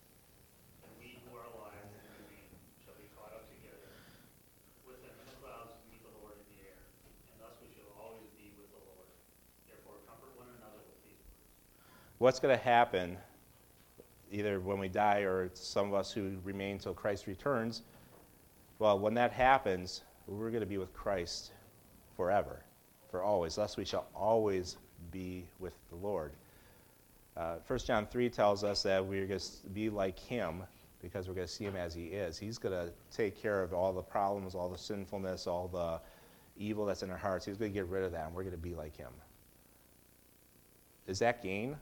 G: and we who are alive and remain shall be caught up together with them in the clouds to meet the Lord in the air. And thus we shall always be with the Lord. Therefore comfort one another with these words.
A: What's going to happen either when we die or some of us who remain till Christ returns? Well, when that happens, we're going to be with Christ forever, for always. Thus, we shall always be with the Lord. Uh, 1 John 3 tells us that we're going to be like Him because we're going to see Him as He is. He's going to take care of all the problems, all the sinfulness, all the evil that's in our hearts. He's going to get rid of that, and we're going to be like Him. Is that gain?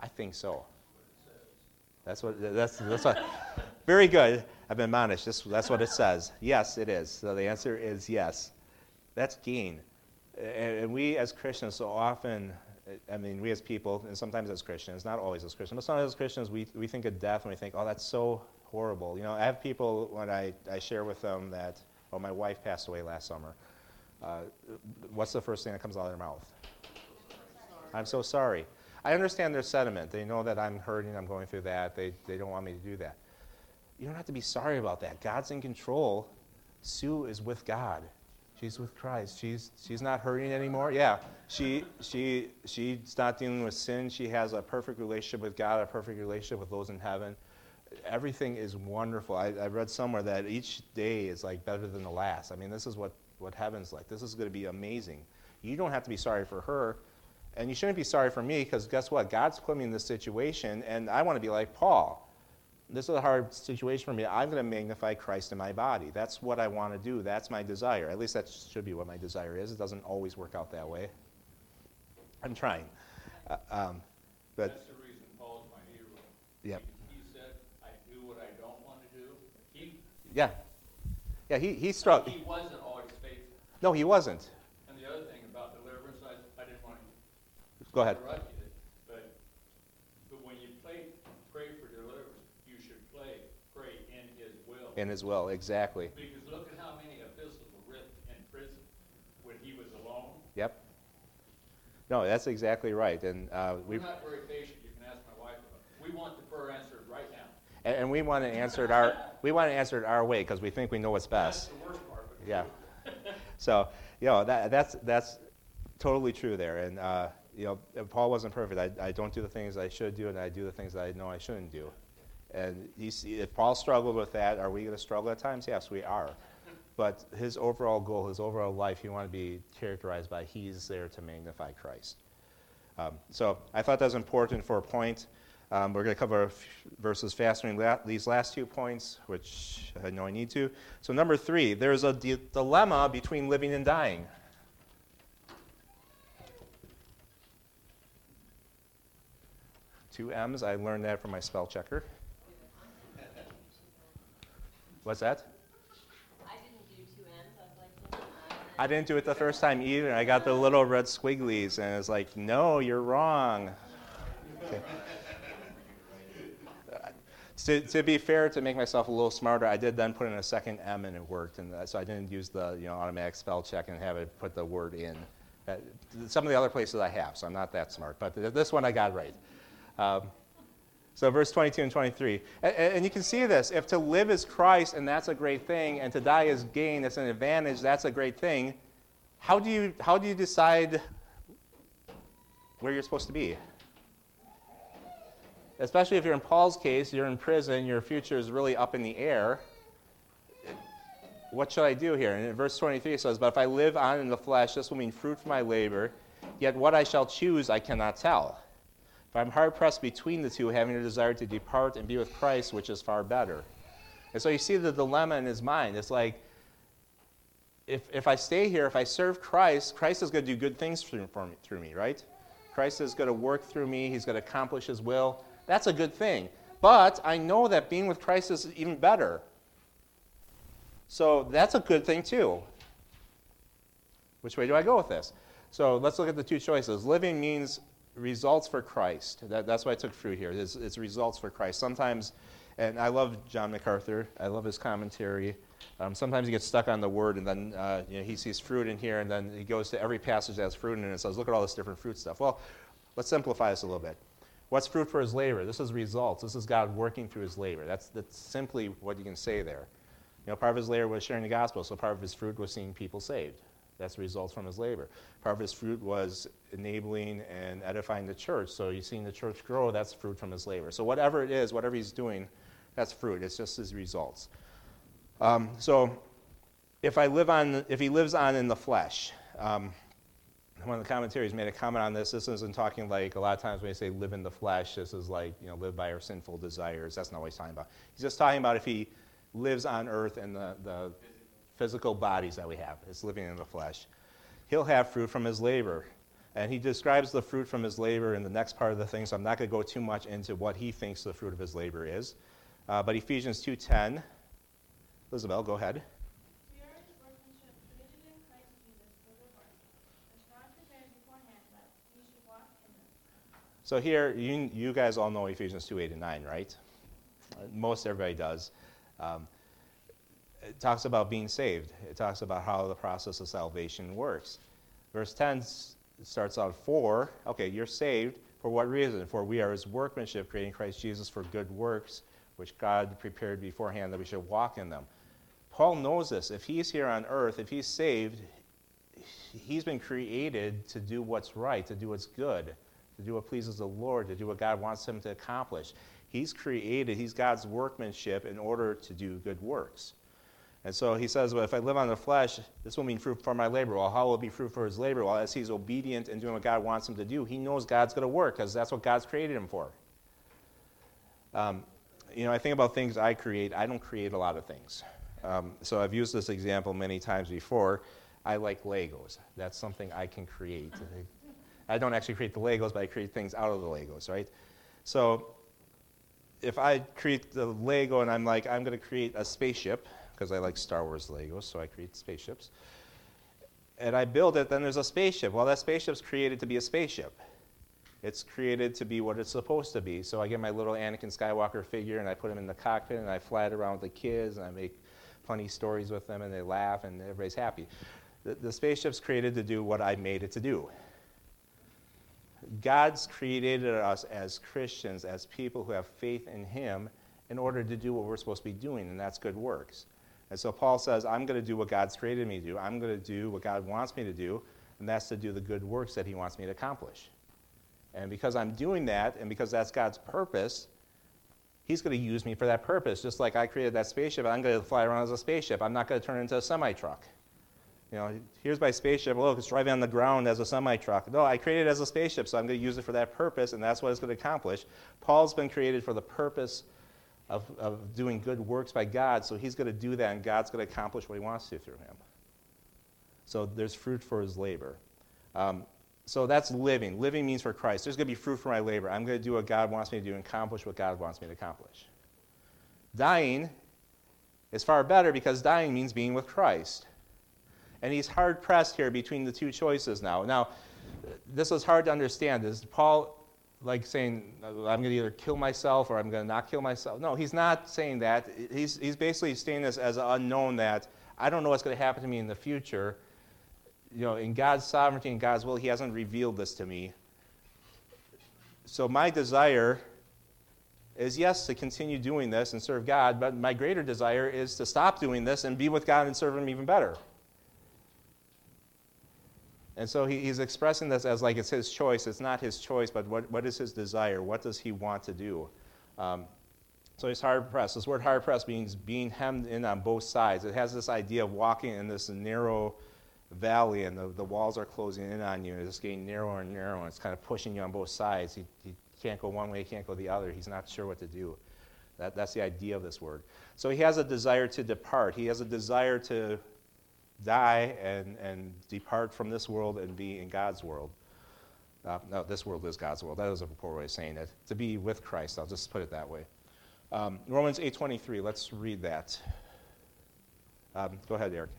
A: I think so. That's what. That's that's what. Very good. I've been admonished. This, that's what it says. Yes, it is. So the answer is yes. That's gain. And, we as Christians so often, I mean, we as people, and sometimes as Christians, not always as Christians, but sometimes as Christians, we, we think of death and we think, oh, that's so horrible. You know, I have people when I, I share with them that, oh, my wife passed away last summer. Uh, what's the first thing that comes out of their mouth? I'm so sorry. I understand their sentiment. They know that I'm hurting, I'm going through that. They, they don't want me to do that. You don't have to be sorry about that. God's in control. Sue is with God. She's with Christ. She's, she's not hurting anymore. Yeah, she, she, she's not dealing with sin. She has a perfect relationship with God, a perfect relationship with those in heaven. Everything is wonderful. I, I read somewhere that each day is like better than the last. I mean, this is what, what heaven's like. This is going to be amazing. You don't have to be sorry for her. And you shouldn't be sorry for me because guess what? God's put me in this situation, and I want to be like Paul. This is a hard situation for me. I'm going to magnify Christ in my body. That's what I want to do. That's my desire. At least that should be what my desire is. It doesn't always work out that way. I'm trying. Uh, um, but
H: That's the reason Paul's my hero.
A: Yep.
H: He, he said, I do what I don't want to do. He,
A: yeah, yeah, he he struggled.
H: he wasn't always faithful.
A: No, he wasn't.
H: And the other thing about deliverance, I, I didn't want to
A: Go ahead.
H: but, but when you play, pray for deliverance, you should play, pray in his will.
A: In his will, exactly.
H: Because look at how many epistles were written in prison when he was alone.
A: Yep. No, that's exactly right. And uh,
H: We're
A: we
H: not very patient, you can ask my wife about it. We want the prayer answered right now.
A: and, and we want to answer it our we want to answer it our way because we think we know what's
H: That's
A: best.
H: the worst part.
A: Yeah. So, you know, that, that's, that's totally true there. And, uh, you know, Paul wasn't perfect. I, I don't do the things I should do, and I do the things that I know I shouldn't do. And if Paul struggled with that, are we going to struggle at times? Yes, we are. But his overall goal, his overall life, he wanted to be characterized by he's there to magnify Christ. Um, so I thought that was important for a point. Um, we're going to cover verses faster la- these last two points, which I know I need to. So, number three, there's a di- dilemma between living and dying. Two M's, I learned that from my spell checker. What's that?
F: I didn't do two M's, I like, "Hmm,
A: I didn't do it the first time either. I got the little red squigglies, and it's like, no, you're wrong. Okay. To, to be fair, to make myself a little smarter, I did then put in a second M and it worked, and uh, so I didn't use the you know automatic spell check and have it put the word in. Uh, some of the other places I have, so I'm not that smart, but th- this one I got right. Um, so verse 22 and 23. And, and you can see this. If to live is Christ, and that's a great thing, and to die is gain, that's an advantage, that's a great thing, how do you, how do you decide where you're supposed to be? Especially if you're in Paul's case, you're in prison, your future is really up in the air. What should I do here? And in verse 23 it says, But if I live on in the flesh, this will mean fruit for my labor, yet what I shall choose I cannot tell. I'm hard pressed between the two, having a desire to depart and be with Christ, which is far better. And so you see the dilemma in his mind. It's like, if, if I stay here, if I serve Christ, Christ is going to do good things through, me, through me, right? Christ is going to work through me, he's going to accomplish his will. That's a good thing. But I know that being with Christ is even better. So that's a good thing too. Which way do I go with this? So let's look at the two choices. Living means results for Christ. That, that's why I took fruit here. It's, it's results for Christ. Sometimes, and I love John MacArthur, I love his commentary. Um, sometimes he gets stuck on the word, and then uh, you know, he sees fruit in here, and then he goes to every passage that has fruit in it and says, Look at all this different fruit stuff. Well, let's simplify this a little bit. What's fruit for his labor? This is results. This is God working through his labor. That's, that's simply what you can say there. You know, part of his labor was sharing the gospel, so part of his fruit was seeing people saved. That's results from his labor. Part of his fruit was enabling and edifying the church. So you're seeing the church grow, that's fruit from his labor. So whatever it is, whatever he's doing, that's fruit. It's just his results. Um, so if I live on, if he lives on in the flesh, um, one of the commentaries made a comment on this. This isn't talking like a lot of times when you say live in the flesh, this is like, you know, live by our sinful desires. That's not what he's talking about. He's just talking about if he lives on earth in the, the physical bodies that we have, is living in the flesh. He'll have fruit from his labor. And he describes the fruit from his labor in the next part of the thing, so I'm not going to go too much into what he thinks the fruit of his labor is. Uh, but Ephesians 2.10, Isabel, go ahead.
I: We are his workmanship, created in Christ Jesus for good works, which God prepared beforehand that we should walk in them.
A: So here, you, you guys all know Ephesians 2, 8, and 9, right? Uh, most everybody does. Um, it talks about being saved. It talks about how the process of salvation works. Verse 10 starts out, For, okay, you're saved. For what reason? For we are his workmanship, creating Christ Jesus for good works, which God prepared beforehand that we should walk in them. Paul knows this. If he's here on earth, if he's saved, he's been created to do what's right, to do what's good, to do what pleases the Lord, to do what God wants him to accomplish. He's created, he's God's workmanship in order to do good works. And so he says, Well, if I live on the flesh, this will mean fruit for my labor. Well, how will it be fruit for his labor? Well, as he's obedient and doing what God wants him to do, he knows God's going to work because that's what God's created him for. Um, you know, I think about things I create. I don't create a lot of things. Um, so I've used this example many times before. I like Legos. That's something I can create. I don't actually create the Legos, but I create things out of the Legos, right? So if I create the Lego and I'm like, I'm going to create a spaceship, because I like Star Wars Legos, so I create spaceships. And I build it, then there's a spaceship. Well, that spaceship's created to be a spaceship. It's created to be what it's supposed to be. So I get my little Anakin Skywalker figure and I put him in the cockpit and I fly it around with the kids and I make funny stories with them and they laugh and everybody's happy. The, the spaceship's created to do what I made it to do. God's created us as Christians, as people who have faith in Him, in order to do what we're supposed to be doing, and that's good works. And so Paul says, I'm going to do what God's created me to do. I'm going to do what God wants me to do, and that's to do the good works that He wants me to accomplish. And because I'm doing that, and because that's God's purpose, He's going to use me for that purpose. Just like I created that spaceship, I'm going to fly around as a spaceship. I'm not going to turn into a semi truck. You know, here's my spaceship. Look, it's driving on the ground as a semi truck. No, I created it as a spaceship, so I'm going to use it for that purpose, and that's what it's going to accomplish. Paul's been created for the purpose of, of doing good works by God, so he's going to do that, and God's going to accomplish what he wants to through him. So there's fruit for his labor. Um, so that's living. Living means for Christ. There's going to be fruit for my labor. I'm going to do what God wants me to do and accomplish what God wants me to accomplish. Dying is far better because dying means being with Christ. And he's hard pressed here between the two choices now. Now, this is hard to understand. Is Paul like saying, I'm going to either kill myself or I'm going to not kill myself? No, he's not saying that. He's, he's basically stating this as an unknown that I don't know what's going to happen to me in the future. You know, in God's sovereignty and God's will, he hasn't revealed this to me. So my desire is yes to continue doing this and serve God, but my greater desire is to stop doing this and be with God and serve him even better. And so he, he's expressing this as like it's his choice. It's not his choice, but what, what is his desire? What does he want to do? Um, so he's hard pressed. This word hard pressed means being hemmed in on both sides. It has this idea of walking in this narrow valley and the, the walls are closing in on you. And it's getting narrower and narrower. And it's kind of pushing you on both sides. He, he can't go one way, he can't go the other. He's not sure what to do. That, that's the idea of this word. So he has a desire to depart. He has a desire to die and, and depart from this world and be in God's world. Uh, no, this world is God's world. That is a poor way of saying it. To be with Christ, I'll just put it that way. Um, Romans 8.23, let's read that. Um, go ahead, Eric.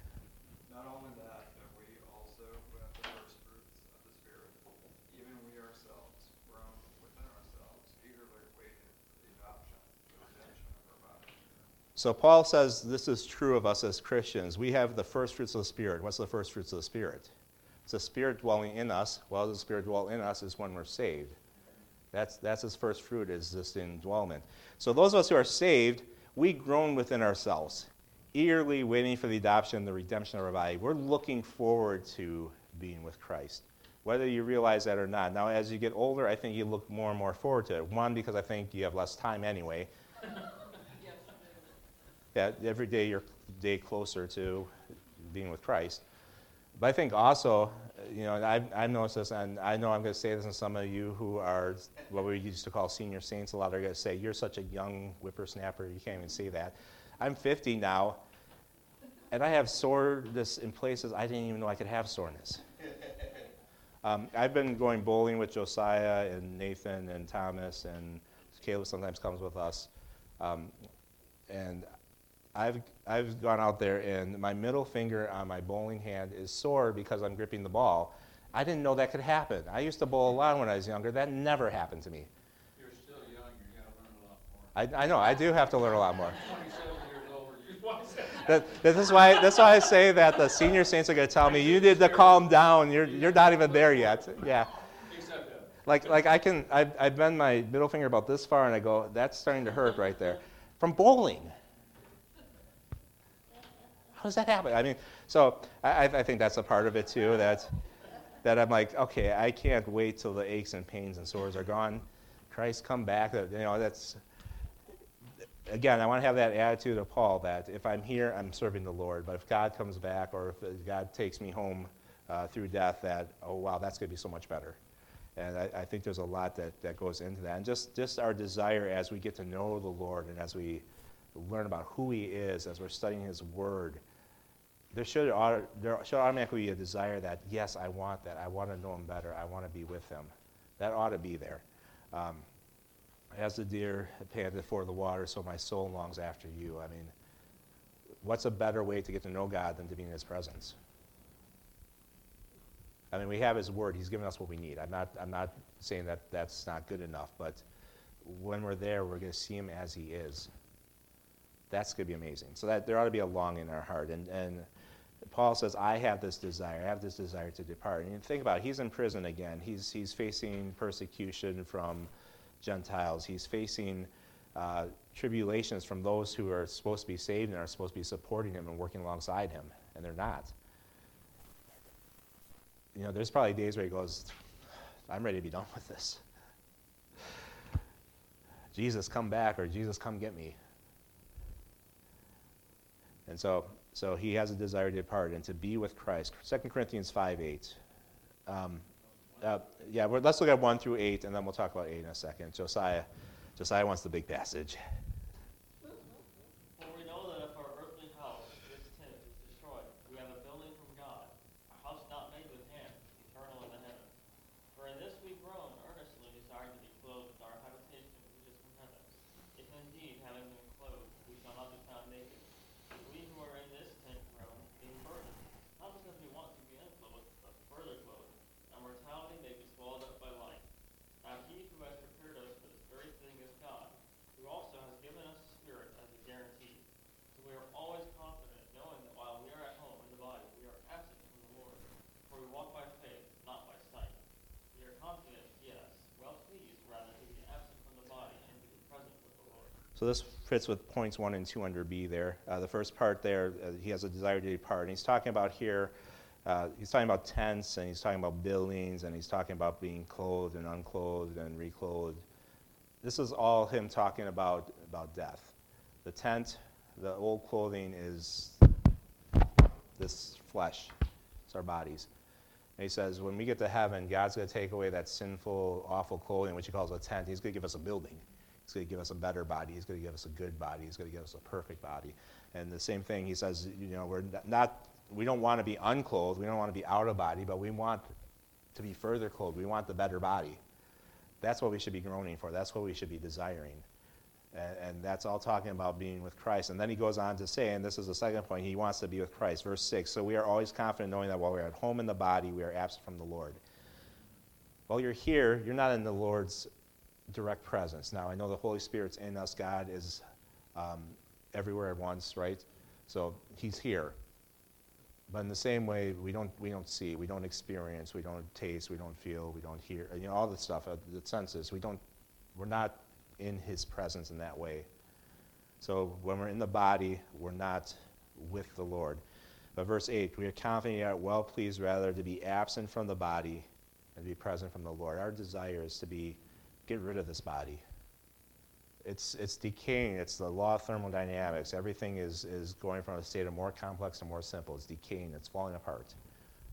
J: Not only that, but we also, who have the first fruits
A: So Paul says this is true of us as Christians. We have the first fruits of the Spirit. What's the first fruits of the Spirit? It's the Spirit dwelling in us. Well, the Spirit dwell in us is when we're saved. That's, that's his first fruit, is this indwellment. So those of us who are saved, we groan within ourselves, eagerly waiting for the adoption the redemption of our body. We're looking forward to being with Christ, whether you realize that or not. Now, as you get older, I think you look more and more forward to it. One, because I think you have less time anyway. Yeah, every day you're day closer to being with Christ. But I think also, you know, I've, I've noticed this, and I know I'm going to say this, and some of you who are what we used to call senior saints, a lot are going to say, You're such a young whippersnapper, you can't even say that. I'm 50 now, and I have soreness in places I didn't even know I could have soreness. [LAUGHS] Um, I've been going bowling with Josiah and Nathan and Thomas, and Caleb sometimes comes with us. Um, and I've, I've gone out there and my middle finger on my bowling hand is sore because I'm gripping the ball. I didn't know that could happen. I used to bowl a lot when I was younger. That never happened to me.
H: You're still young, you're gonna learn a lot more.
A: I, I know, I do have to learn a lot more.
H: Twenty-seven years old, you just want to say.
A: That, this, why, that's why I say that the senior saints are going to tell me, you need to calm down. You're, you're not even there yet. Yeah. Like, like I can, I, I bend my middle finger about this far and I go, that's starting to hurt right there. From bowling. How does that happen? I mean, so I, I think that's a part of it too, that, that I'm like, okay, I can't wait till the aches and pains and sores are gone. Christ, come back. You know, that's, again, I want to have that attitude of Paul that if I'm here, I'm serving the Lord. But if God comes back or if God takes me home uh, through death, that, oh, wow, that's going to be so much better. And I, I, think there's a lot that, that goes into that. And just, just our desire as we get to know the Lord and as we learn about who He is, as we're studying His Word, there should, there should automatically be a desire that, yes, I want that. I want to know Him better. I want to be with Him. That ought to be there. Um, as the deer panted for the water, so my soul longs after you. I mean, what's a better way to get to know God than to be in His presence? I mean, we have His Word. He's given us what we need. I'm not, I'm not saying that that's not good enough, but when we're there, we're going to see Him as He is. That's going to be amazing. So that there ought to be a longing in our heart. And, and Paul says, I have this desire. I have this desire to depart. And think about it. He's in prison again. He's, he's facing persecution from Gentiles. He's facing uh, tribulations from those who are supposed to be saved and are supposed to be supporting him and working alongside him, and they're not. You know, there's probably days where he goes, I'm ready to be done with this. Jesus, come back, or Jesus, come get me. And so so he has a desire to depart and to be with Christ. 2 Corinthians 5 8. Um, uh, yeah, let's look at 1 through 8, and then we'll talk about 8 in a second. Josiah, Josiah wants the big passage. So this fits with points one and two under B there. Uh, the first part there, uh, he has a desire to depart. And he's talking about here, uh, he's talking about tents, and he's talking about buildings, and he's talking about being clothed and unclothed and reclothed. This is all him talking about, about death. The tent, the old clothing is this flesh, it's our bodies. And he says, when we get to heaven, God's going to take away that sinful, awful clothing, which he calls a tent. He's going to give us a building. He's going to give us a better body. He's going to give us a good body. He's going to give us a perfect body. And the same thing, he says, you know, we're not, we don't want to be unclothed. We don't want to be out of body, but we want to be further clothed. We want the better body. That's what we should be groaning for. That's what we should be desiring. And, and, that's all talking about being with Christ. And then he goes on to say, and this is the second point, he wants to be with Christ. Verse 6 So we are always confident knowing that while we're at home in the body, we are absent from the Lord. While you're here, you're not in the Lord's direct presence. Now, I know the Holy Spirit's in us. God is um, everywhere at once, right? So he's here. But in the same way, we don't, we don't see, we don't experience, we don't taste, we don't feel, we don't hear, you know, all the stuff, uh, the senses. We don't, we're not in his presence in that way. So when we're in the body, we're not with the Lord. But verse 8, we are confident yet well pleased rather to be absent from the body and to be present from the Lord. Our desire is to be, get rid of this body. It's, it's decaying. It's the law of thermodynamics. Everything is, is going from a state of more complex to more simple. It's decaying. It's falling apart.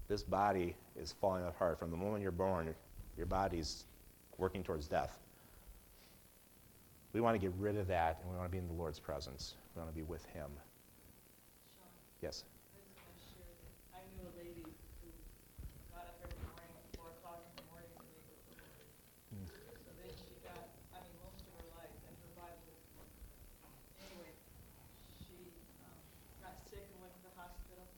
A: This body is falling apart. From the moment you're born, your body's working towards death. We want to get rid of that, and we want to be in the Lord's presence. We want to be with Him. Yes?
J: I just want to share that I knew a lady who got up every morning at four o'clock in the morning to meet with the Lord.
A: Hmm.
J: So then she got, I mean, most of her life, and her body was, anyway, she, um, got sick and went to the hospital.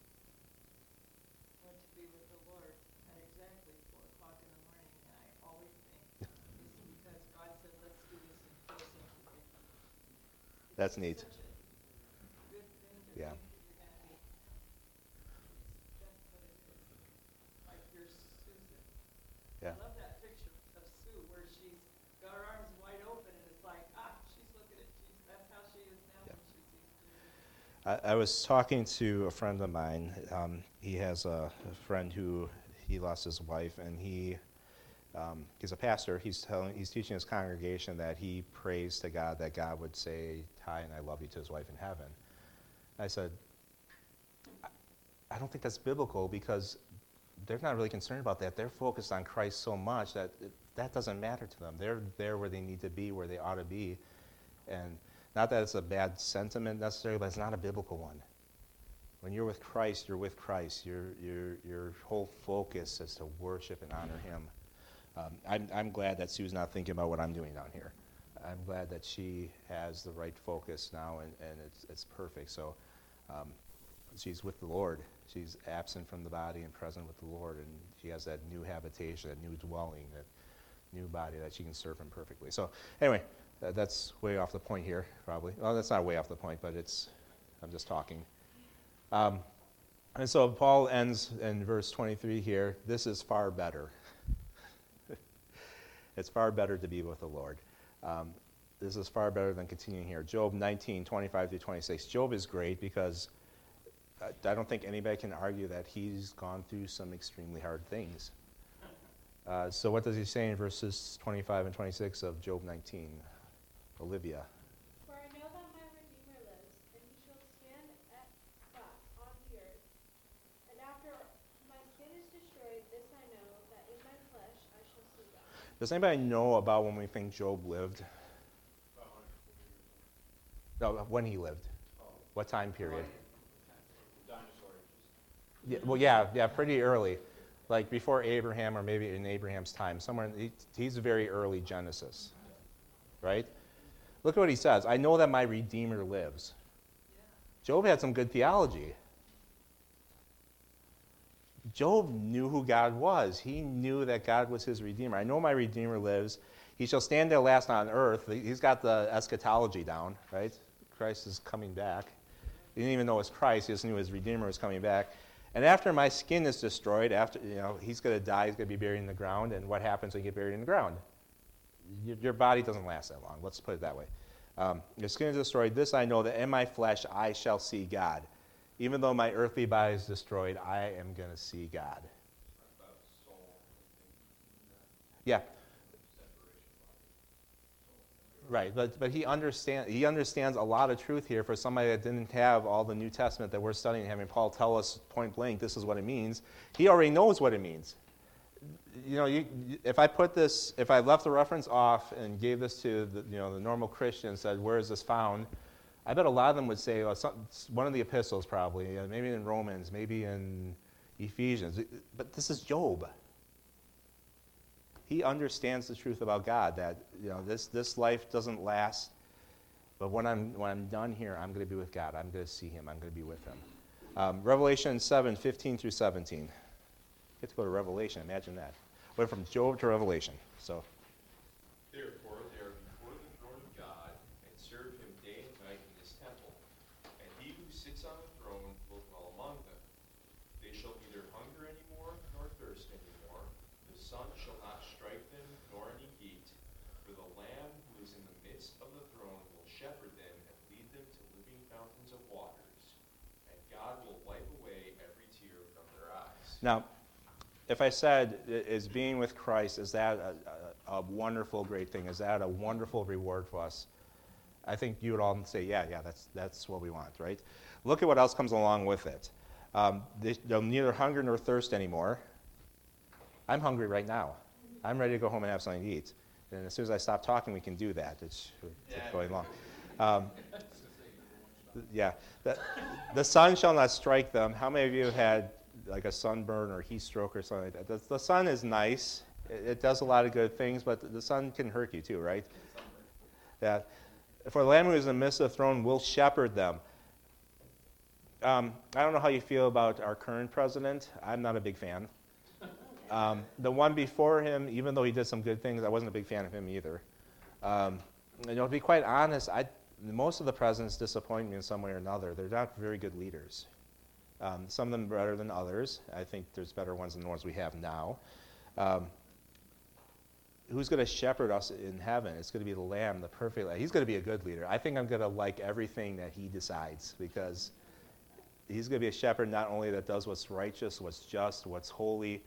J: Went to be with the Lord at exactly four o'clock in the morning, and I always think, it's because God said, let's do this in full sanctuary.
A: That's neat.
J: Such a good thing to
A: Yeah.
J: think that you're gonna be that's what it is. Like your Susan.
A: Yeah.
J: I love that picture of Sue where she's got her arms wide open and it's like, ah, she's looking at Jesus. That's how she is now
A: Yeah.
J: when she.
A: I, I was talking to a friend of mine. Um, he has a, a friend who he lost his wife, and he um, he's a pastor. He's telling he's teaching his congregation that he prays to God that God would say "Hi" and "I love you" to his wife in heaven. I said, I, I don't think that's biblical because they're not really concerned about that. They're focused on Christ so much that it, that doesn't matter to them. They're there where they need to be, where they ought to be, and not that it's a bad sentiment necessarily, but it's not a biblical one. When you're with Christ, you're with Christ. Your, your, your whole focus is to worship and honor Him. Um, I'm, I'm glad that Sue's not thinking about what I'm doing down here. I'm glad that she has the right focus now, and, and it's, it's perfect. So um, she's with the Lord. She's absent from the body and present with the Lord, and she has that new habitation, that new dwelling, that new body that she can serve Him perfectly. So anyway, uh, that's way off the point here, probably. Well, that's not way off the point, but it's, I'm just talking. Um, and so Paul ends in verse 23 here this is far better. It's far better to be with the Lord. Um, this is far better than continuing here. Job 19, 25 through 26. Job is great because I don't think anybody can argue that he's gone through some extremely hard things. Uh, so, what does he say in verses 25 and 26 of Job 19? Olivia.
I: For I know that my Redeemer lives, and he shall stand at that on the earth. And after my skin is destroyed, this I know, that in my flesh I shall see God.
A: Does anybody know about when we think Job lived? No, when he lived. What time period? Yeah, well, yeah, yeah, pretty early, like before Abraham or maybe in Abraham's time. Somewhere, in, he, he's very early Genesis, right? Look at what he says. I know that my Redeemer lives. Job had some good theology. Job knew who God was. He knew that God was his Redeemer. I know my Redeemer lives. He shall stand at last on earth. He's got the eschatology down, right? Christ is coming back. He didn't even know it was Christ. He just knew his Redeemer was coming back. And after my skin is destroyed, after you know, he's going to die. He's going to be buried in the ground. And what happens when you get buried in the ground? Your, your body doesn't last that long. Let's put it that way. Um, your skin is destroyed. This I know that in my flesh I shall see God. Even though my earthly body is destroyed, I am going to see God. Yeah. Right, but, but he, understand, he understands a lot of truth here for somebody that didn't have all the New Testament that we're studying, having Paul tell us point blank this is what it means. He already knows what it means. You know, you, if I put this, if I left the reference off and gave this to the, you know, the normal Christian and said, where is this found? I bet a lot of them would say, well, some, one of the epistles probably, uh, maybe in Romans, maybe in Ephesians. But this is Job he understands the truth about God that you know this this life doesn't last. But when I'm when I'm done here, I'm going to be with God. I'm going to see Him. I'm going to be with Him. Um, Revelation 7, 15 through 17. Get to go to Revelation. Imagine that. Went from Job to Revelation. So
B: Therefore, they are before the throne of God, and serve him day and night in his temple.
A: Now, if I said, is being with Christ, is that a, a, a wonderful, great thing? Is that a wonderful reward for us? I think you would all say, yeah, yeah, that's, that's what we want, right? Look at what else comes along with it. Um, they, they'll neither hunger nor thirst anymore. I'm hungry right now. I'm ready to go home and have something to eat. And as soon as I stop talking, we can do that. It's, it's going long. Um, yeah. The, the sun shall not strike them. How many of you have had like a sunburn or heat stroke or something like that? The, the sun is nice. It, it does a lot of good things, but the sun can hurt you too, right? That For the Lamb who is in the midst of the throne will shepherd them. Um, I don't know how you feel about our current president. I'm not a big fan. Um, the one before him, even though he did some good things, I wasn't a big fan of him either. Um, you know, to be quite honest, I, most of the presidents disappoint me in some way or another. They're not very good leaders. Um, some of them better than others. I think there's better ones than the ones we have now. Um, who's going to shepherd us in heaven? It's going to be the Lamb, the perfect Lamb. He's going to be a good leader. I think I'm going to like everything that he decides because he's going to be a shepherd not only that does what's righteous, what's just, what's holy,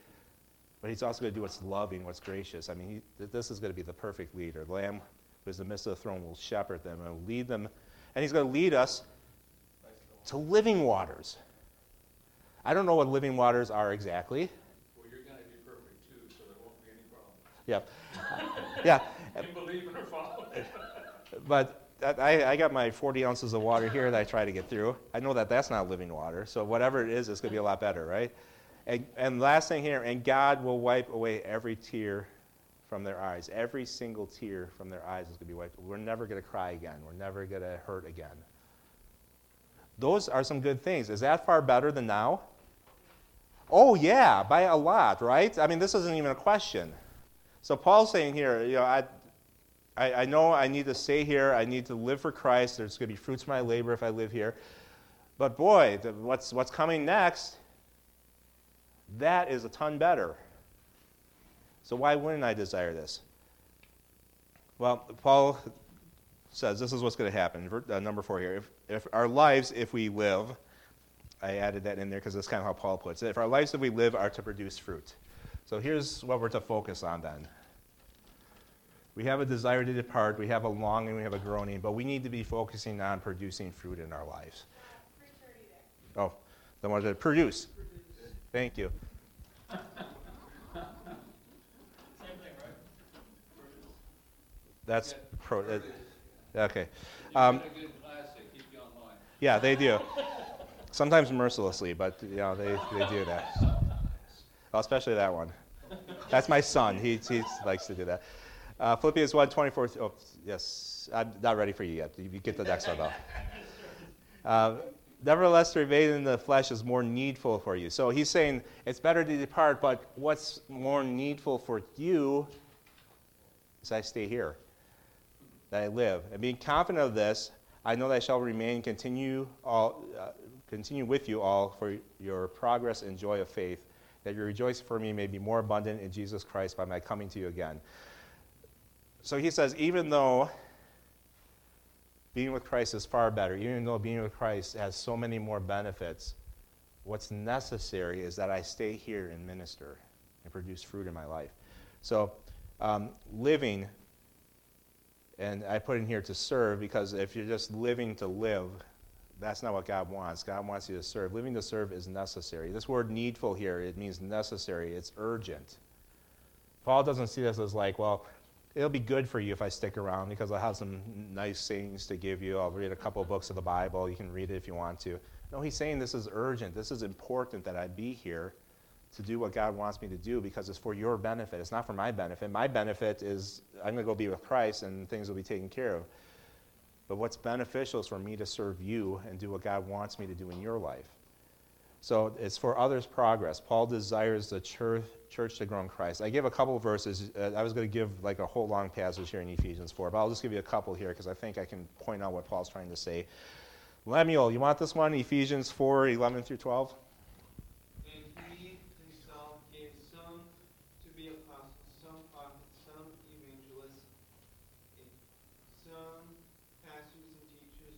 A: but he's also going to do what's loving, what's gracious. I mean, he, this is going to be the perfect leader. The Lamb who is in the midst of the throne will shepherd them and will lead them, and he's going to lead us to living waters. I don't know what living waters are exactly.
H: Well, you're gonna be perfect too, so there won't be any problem.
A: Yeah. [LAUGHS] yeah. [LAUGHS]
H: You believe in or follow? [LAUGHS]
A: But that, I, I got my 40 ounces of water here that I try to get through. I know that that's not living water, so whatever it is, it's going to be a lot better, right? And, and last thing here, and God will wipe away every tear from their eyes. Every single tear from their eyes is going to be wiped. We're never going to cry again. We're never going to hurt again. Those are some good things. Is that far better than now? Oh, yeah, by a lot, right? I mean, this isn't even a question. So Paul's saying here, you know, I, I, I know I need to stay here. I need to live for Christ. There's going to be fruits of my labor if I live here. But boy, the, what's, what's coming next, that is a ton better. So why wouldn't I desire this? Well, Paul says this is what's going to happen. Uh, number four here. If, if our lives, if we live, I added that in there because that's kind of how Paul puts it. If our lives that we live are to produce fruit. So here's what we're to focus on then. We have a desire to depart, we have a longing, we have a groaning, but we need to be focusing on producing fruit in our lives. Oh, then what is it? Produce. Thank you.
E: Same thing, right?
A: That's pro. Uh, okay. Um,
H: got a good class, they keep you online.
A: yeah, they do. [LAUGHS] Sometimes mercilessly, but you know they, they do that. Well, [LAUGHS] especially that one. That's my son. He, he likes to do that. Uh, Philippians 1 24. Oh, yes. I'm not ready for you yet. You get the next one, though. [LAUGHS] Uh, Nevertheless, to remain in the flesh is more needful for you. So he's saying it's better to depart, but what's more needful for you is I stay here, that I live. And being confident of this, I know that I shall remain, and continue, all, uh, continue with you all for your progress and joy of faith, that your rejoicing for me may be more abundant in Jesus Christ by my coming to you again. So he says, even though being with Christ is far better, even though being with Christ has so many more benefits, what's necessary is that I stay here and minister and produce fruit in my life. So, um, living, and I put in here to serve because if you're just living to live, that's not what God wants. God wants you to serve. Living to serve is necessary. This word needful here, it means necessary, it's urgent. Paul doesn't see this as like, well, it'll be good for you if I stick around because I'll have some nice things to give you. I'll read a couple of books of the Bible. You can read it if you want to. No, he's saying this is urgent. This is important that I be here to do what God wants me to do because it's for your benefit. It's not for my benefit. My benefit is I'm going to go be with Christ and things will be taken care of. But what's beneficial is for me to serve you and do what God wants me to do in your life. So it's for others' progress. Paul desires the church, church to grow in Christ. I gave a couple verses. Uh, I was going to give like a whole long passage here in Ephesians 4, but I'll just give you a couple here because I think I can point out what Paul's trying to say. Lemuel, you want this one? Ephesians 4 11 through 12?
K: And he himself gave some to be apostles, some prophets, some evangelists, and some pastors and teachers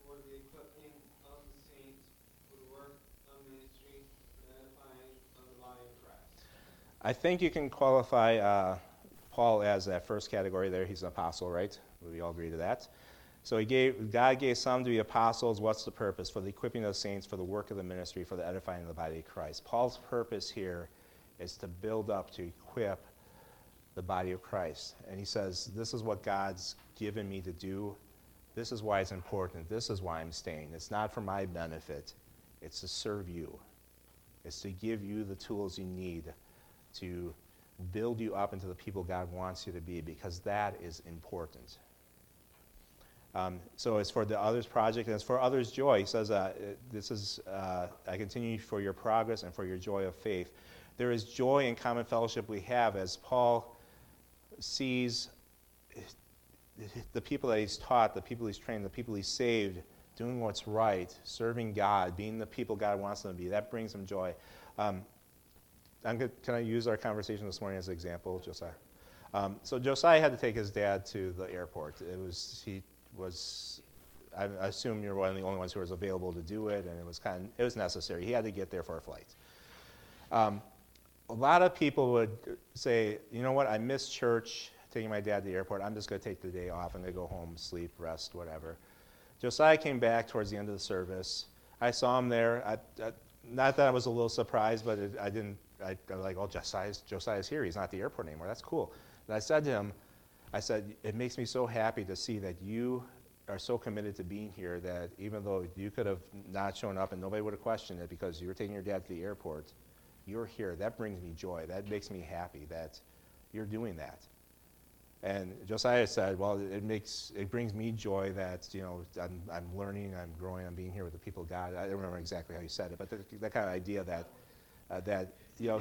K: for the equipping of the saints, for the work of ministry, the edifying of the body of Christ?
A: I think you can qualify uh, Paul as that first category there. He's an apostle, right? We all agree to that. So he gave, God gave some to be apostles. What's the purpose? For the equipping of the saints, for the work of the ministry, for the edifying of the body of Christ. Paul's purpose here is to build up, to equip the body of Christ. And he says, This is what God's given me to do. This is why it's important. This is why I'm staying. It's not for my benefit, it's to serve you, it's to give you the tools you need to build you up into the people God wants you to be, because that is important. Um, so as for the others project, and as for others joy, he says, uh, "This is uh, I continue for your progress and for your joy of faith." There is joy in common fellowship we have as Paul sees the people that he's taught, the people he's trained, the people he's saved, doing what's right, serving God, being the people God wants them to be. That brings him joy. Um, good, can I use our conversation this morning as an example, Josiah? Um, so Josiah had to take his dad to the airport. It was he was. I, assume you're one of the only ones who was available to do it, and it was kind. Of, it was necessary. He had to get there for a flight. Um, a lot of people would say, you know what, I miss church, taking my dad to the airport. I'm just going to take the day off. To go home, sleep, rest, whatever. Josiah came back towards the end of the service. I saw him there. I, I, not that I was a little surprised, but it, I didn't. I, I like, oh, Josiah's, Josiah's here. He's not at the airport anymore. That's cool. And I said to him, I said, it makes me so happy to see that you are so committed to being here that even though you could have not shown up and nobody would have questioned it because you were taking your dad to the airport, you're here. That brings me joy. That makes me happy that you're doing that. And Josiah said, "Well, it makes it brings me joy that you know I'm, I'm learning, I'm growing, I'm being here with the people of God." I don't remember exactly how he said it, but that kind of idea that uh, that you [LAUGHS] know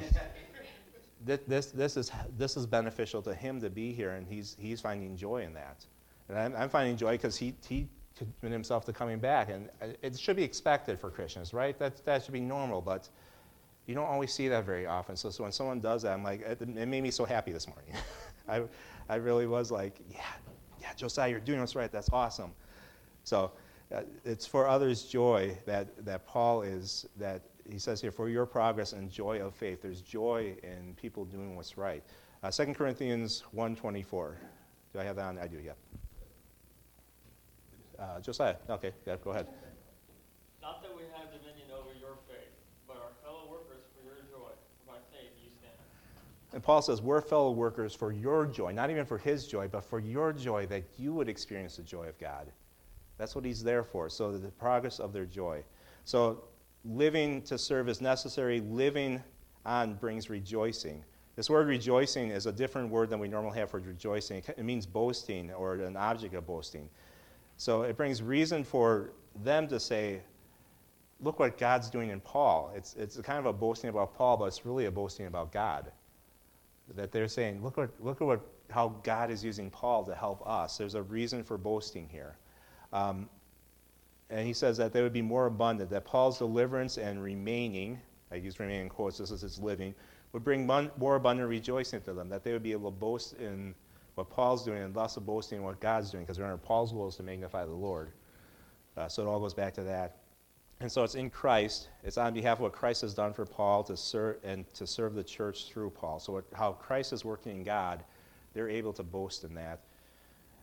A: this this is this is beneficial to him to be here, and he's he's finding joy in that, and I'm, I'm finding joy because he he committed himself to coming back, and it should be expected for Christians, right? That that should be normal, but you don't always see that very often. So, so when someone does that, I'm like, it, it made me so happy this morning. [LAUGHS] I, I really was like, yeah, yeah, Josiah, you're doing what's right. That's awesome. So uh, it's for others' joy that, that Paul is, that he says here, for your progress and joy of faith. There's joy in people doing what's right. Uh, 2 Corinthians 1.24. Do I have that on? I do, yeah. Uh, Josiah, okay, yeah, go ahead.
E: Not that we have dominion over your faith, but our fellow workers for your joy. For by faith you stand.
A: And Paul says, We're fellow workers for your joy, not even for his joy, but for your joy, that you would experience the joy of God. That's what he's there for, so the progress of their joy. So living to serve is necessary, living on brings rejoicing. This word rejoicing is a different word than we normally have for rejoicing. It means boasting or an object of boasting. So it brings reason for them to say, look what God's doing in Paul. It's, it's kind of a boasting about Paul, but it's really a boasting about God. That they're saying, look, what, look at what, how God is using Paul to help us. There's a reason for boasting here. Um, and he says that they would be more abundant, that Paul's deliverance and remaining, I use remaining quotes, this is his living, would bring more abundant rejoicing to them, that they would be able to boast in what Paul's doing and thus boasting in what God's doing, because remember, Paul's goal is to magnify the Lord. Uh, so it all goes back to that. And so it's in Christ. It's on behalf of what Christ has done for Paul to serve and to serve the church through Paul. So how Christ is working in God, they're able to boast in that.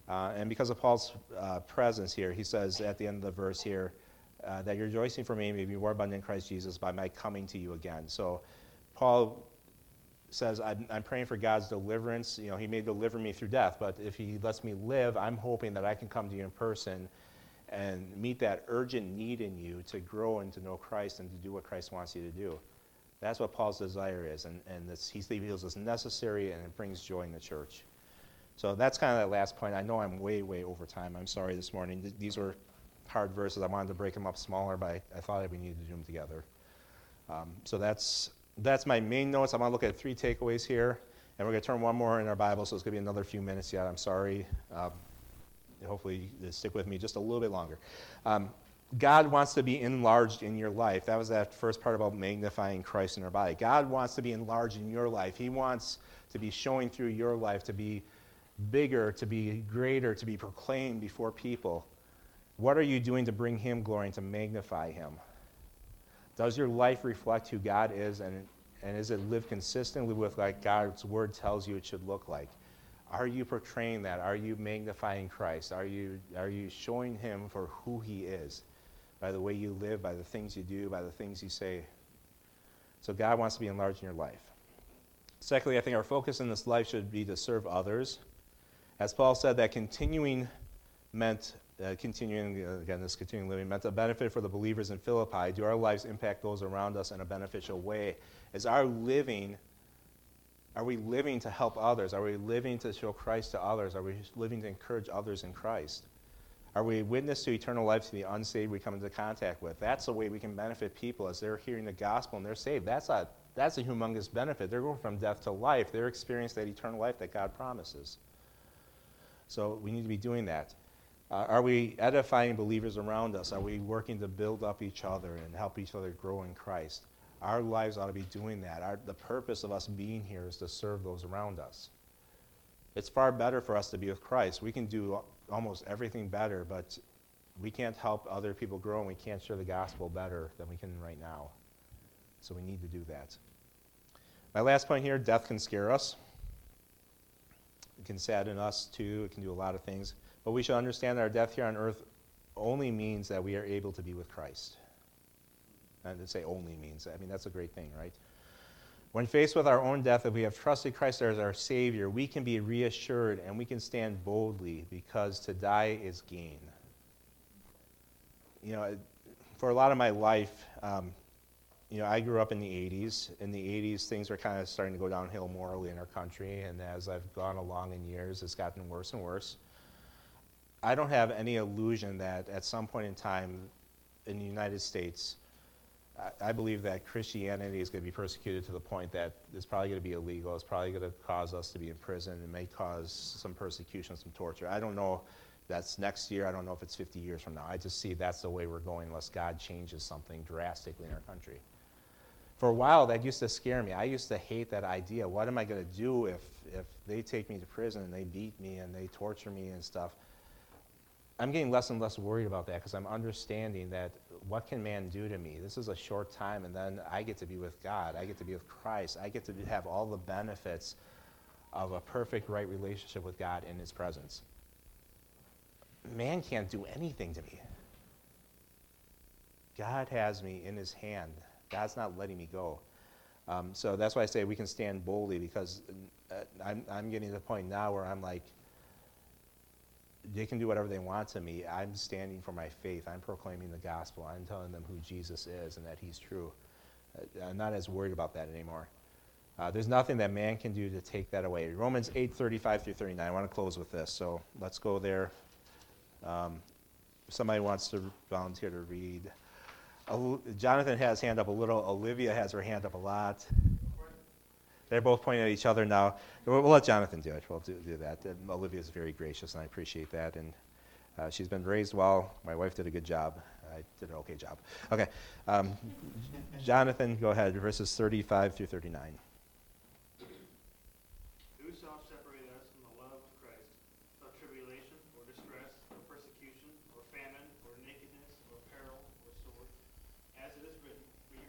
A: Uh, and because of Paul's uh, presence here, he says at the end of the verse here uh, that your rejoicing for me may be more abundant in Christ Jesus by my coming to you again. So Paul says, I'm, I'm, praying for God's deliverance. You know, he may deliver me through death, but if he lets me live, I'm hoping that I can come to you in person and meet that urgent need in you to grow and to know Christ and to do what Christ wants you to do. That's what Paul's desire is, and, and this, he feels is necessary and it brings joy in the church. So that's kind of that last point. I know I'm way, way over time. I'm sorry this morning. These were hard verses. I wanted to break them up smaller, but I, I thought we needed to do them together. Um, so that's, that's my main notes. I'm going to look at three takeaways here, and we're going to turn one more in our Bible, so it's going to be another few minutes yet. I'm sorry. Um, hopefully, stick with me just a little bit longer. Um, God wants to be enlarged in your life. That was that first part about magnifying Christ in our body. God wants to be enlarged in your life. He wants to be showing through your life, to be bigger, to be greater, to be proclaimed before people. What are you doing to bring Him glory and to magnify Him? Does your life reflect who God is and And is it lived consistently with like God's word tells you it should look like? Are you portraying that? Are you magnifying Christ? Are you, are you showing him for who he is? By the way you live, by the things you do, by the things you say. So God wants to be enlarged in your life. Secondly, I think our focus in this life should be to serve others. As Paul said, that continuing meant, uh, continuing, uh, again, this continuing living meant a benefit for the believers in Philippi. Do our lives impact those around us in a beneficial way? Is our living, are we living to help others? Are we living to show Christ to others? Are we living to encourage others in Christ? Are we witness to eternal life to the unsaved we come into contact with? That's the way we can benefit people as they're hearing the gospel and they're saved. That's a, that's a humongous benefit. They're going from death to life. They're experiencing that eternal life that God promises. So we need to be doing that. Uh, are we edifying believers around us? Are we working to build up each other and help each other grow in Christ? Our lives ought to be doing that. Our, the purpose of us being here is to serve those around us. It's far better for us to be with Christ. We can do almost everything better, but we can't help other people grow and we can't share the gospel better than we can right now. So we need to do that. My last point here death can scare us. It can sadden us too. It can do a lot of things. But we should understand that our death here on earth only means that we are able to be with Christ. And to say only means, I mean, that's a great thing, right? When faced with our own death, if we have trusted Christ as our Savior, we can be reassured and we can stand boldly because to die is gain. You know, for a lot of my life, um, you know, I grew up in the 80s. In the 80s, things were kind of starting to go downhill morally in our country, and as I've gone along in years, it's gotten worse and worse. I don't have any illusion that at some point in time in the United States, I, believe that Christianity is going to be persecuted to the point that it's probably going to be illegal. It's probably going to cause us to be in prison. It may cause some persecution, some torture. I don't know that's next year. I don't know if it's 50 years from now. I just see that's the way we're going unless God changes something drastically in our country for a while that used to scare me. I used to hate that idea. What am I going to do if, if they take me to prison and they beat me and they torture me and stuff? I'm getting less and less worried about that because I'm understanding that what can man do to me? This is a short time and then I get to be with God. I get to be with Christ. I get to have all the benefits of a perfect right relationship with God in his presence. Man can't do anything to me. God has me in his hand. God's not letting me go. Um, so that's why I say we can stand boldly because uh, I'm, I'm getting to the point now where I'm like, they can do whatever they want to me. I'm standing for my faith. I'm proclaiming the gospel. I'm telling them who Jesus is and that he's true. Uh, I'm not as worried about that anymore. Uh, there's nothing that man can do to take that away. Romans 8, 35 through 39. I want to close with this, so let's go there. Um, somebody wants to volunteer to read. Jonathan has hand up a little. Olivia has her hand up a lot. They're both pointing at each other now. We'll, we'll let Jonathan do it. We'll do, do that. And Olivia is very gracious, and I appreciate that. And uh, she's been raised well. My wife did a good job. I did an okay job. Okay. Um, Jonathan, go ahead. Verses 35 through 39.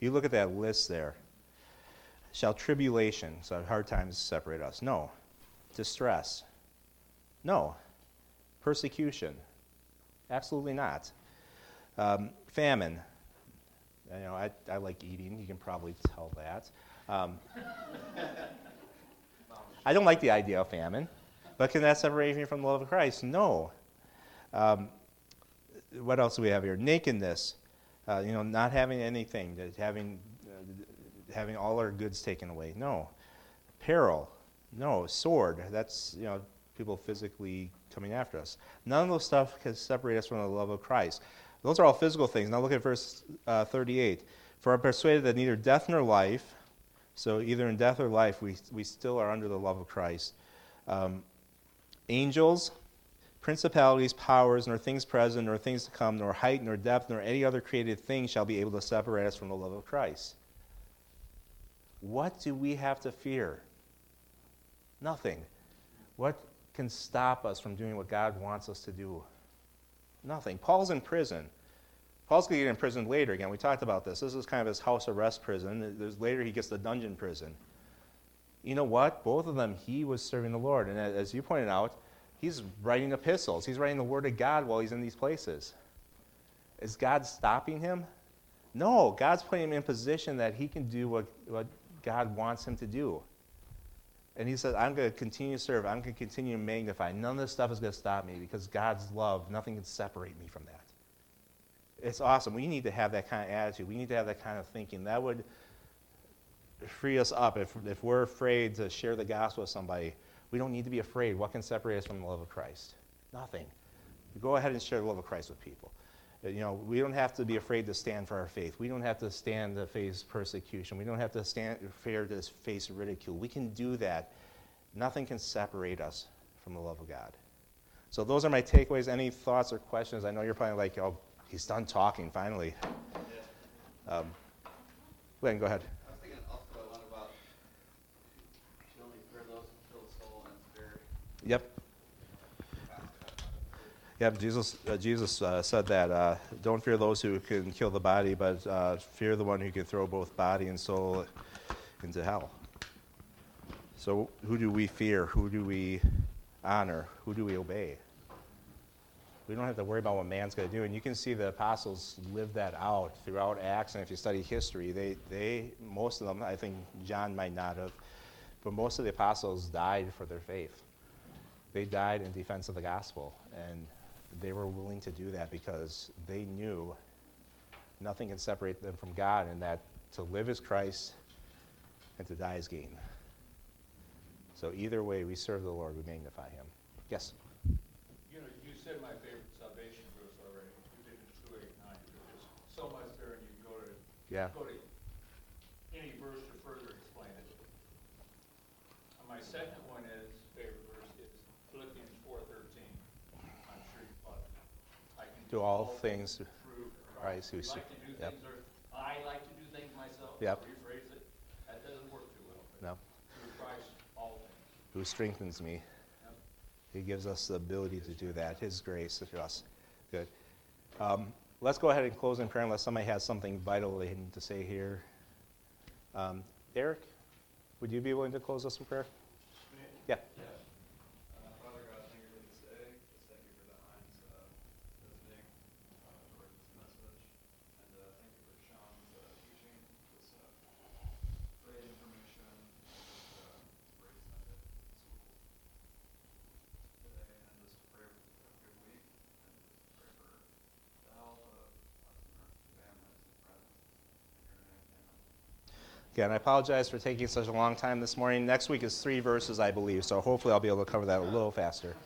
A: You look at that list there. Shall tribulation, so hard times separate us? No. Distress? No. Persecution? Absolutely not. Um, famine? You know, I, I like eating. You can probably tell that. Um, [LAUGHS] I don't like the idea of famine, but can that separate me from the love of Christ? No. Um, what else do we have here? Nakedness, uh, you know, not having anything, having, uh, having all our goods taken away. No. Peril, no. Sword, that's, you know, people physically coming after us. None of those stuff can separate us from the love of Christ. Those are all physical things. Now look at verse uh, 38. For I'm persuaded that neither death nor life, So either in death or life, we, we still are under the love of Christ. Um, angels, principalities, powers, nor things present, nor things to come, nor height, nor depth, nor any other created thing shall be able to separate us from the love of Christ. What do we have to fear? Nothing. What can stop us from doing what God wants us to do? Nothing. Paul's in prison. Paul's going to get in prison later again. We talked about this. This is kind of his house arrest prison. There's, later, he gets the dungeon prison. You know what? Both of them, he was serving the Lord. And as you pointed out, he's writing epistles. He's writing the Word of God while he's in these places. Is God stopping him? No. God's putting him in position that he can do what, what God wants him to do. And he said, I'm going to continue to serve. I'm going to continue to magnify. None of this stuff is going to stop me because God's love, nothing can separate me from that. It's awesome. We need to have that kind of attitude. We need to have that kind of thinking. That would free us up. If, if we're afraid to share the gospel with somebody, we don't need to be afraid. What can separate us from the love of Christ? Nothing. Go ahead and share the love of Christ with people. You know, we don't have to be afraid to stand for our faith. We don't have to stand to face persecution. We don't have to stand fear to face ridicule. We can do that. Nothing can separate us from the love of God. So those are my takeaways. Any thoughts or questions? I know you're probably like, oh, he's done talking finally. Um, Glenn, go ahead.
C: I was thinking also a lot about should only fear those who kill the soul and spirit.
A: Yep. Yep, Jesus, uh, Jesus uh, said that. Uh, don't fear those who can kill the body, but uh, fear the one who can throw both body and soul into hell. So, who do we fear? Who do we honor? Who do we obey? We don't have to worry about what man's going to do. And you can see the apostles live that out throughout Acts. And if you study history, they, they most of them, I think John might not have, but most of the apostles died for their faith. They died in defense of the gospel. And they were willing to do that because they knew nothing can separate them from God, and that to live is Christ and to die is gain. So either way, we serve the Lord, we magnify Him. Yes?
H: You know, you said my favorite salvation verse already. You did in two eight nine. There's so much there, and you go to
A: Yeah.
H: go to any verse to further explain it. And my second one is favorite verse is Philippians four thirteen. I'm sure you thought I can
A: Do all things
H: through
A: Christ who
H: like
A: yep.
H: or I like to do things myself.
A: Yep.
H: Rephrase it. That doesn't work too well.
A: No.
H: Through Christ, all things.
A: Who strengthens me.
H: Yep.
A: He gives us the ability to do that, His grace to us. Good. Um, let's go ahead and close in prayer unless somebody has something vital they need to say here. Um, Eric, would you be willing to close us in prayer? Yeah.
C: Yeah. Uh, Father God, thank you for this day. Just thank you for the Heinz uh, visiting uh, toward this message. And uh, thank you for Sean's uh, teaching. This uh, great information. And just uh, great to send it to schools today. And just pray for a good week. And just pray for the health of us and our families and friends. In your name, amen.
A: Again, I apologize for taking such a long time this morning. Next week is three verses, I believe, so hopefully I'll be able to cover that a little faster.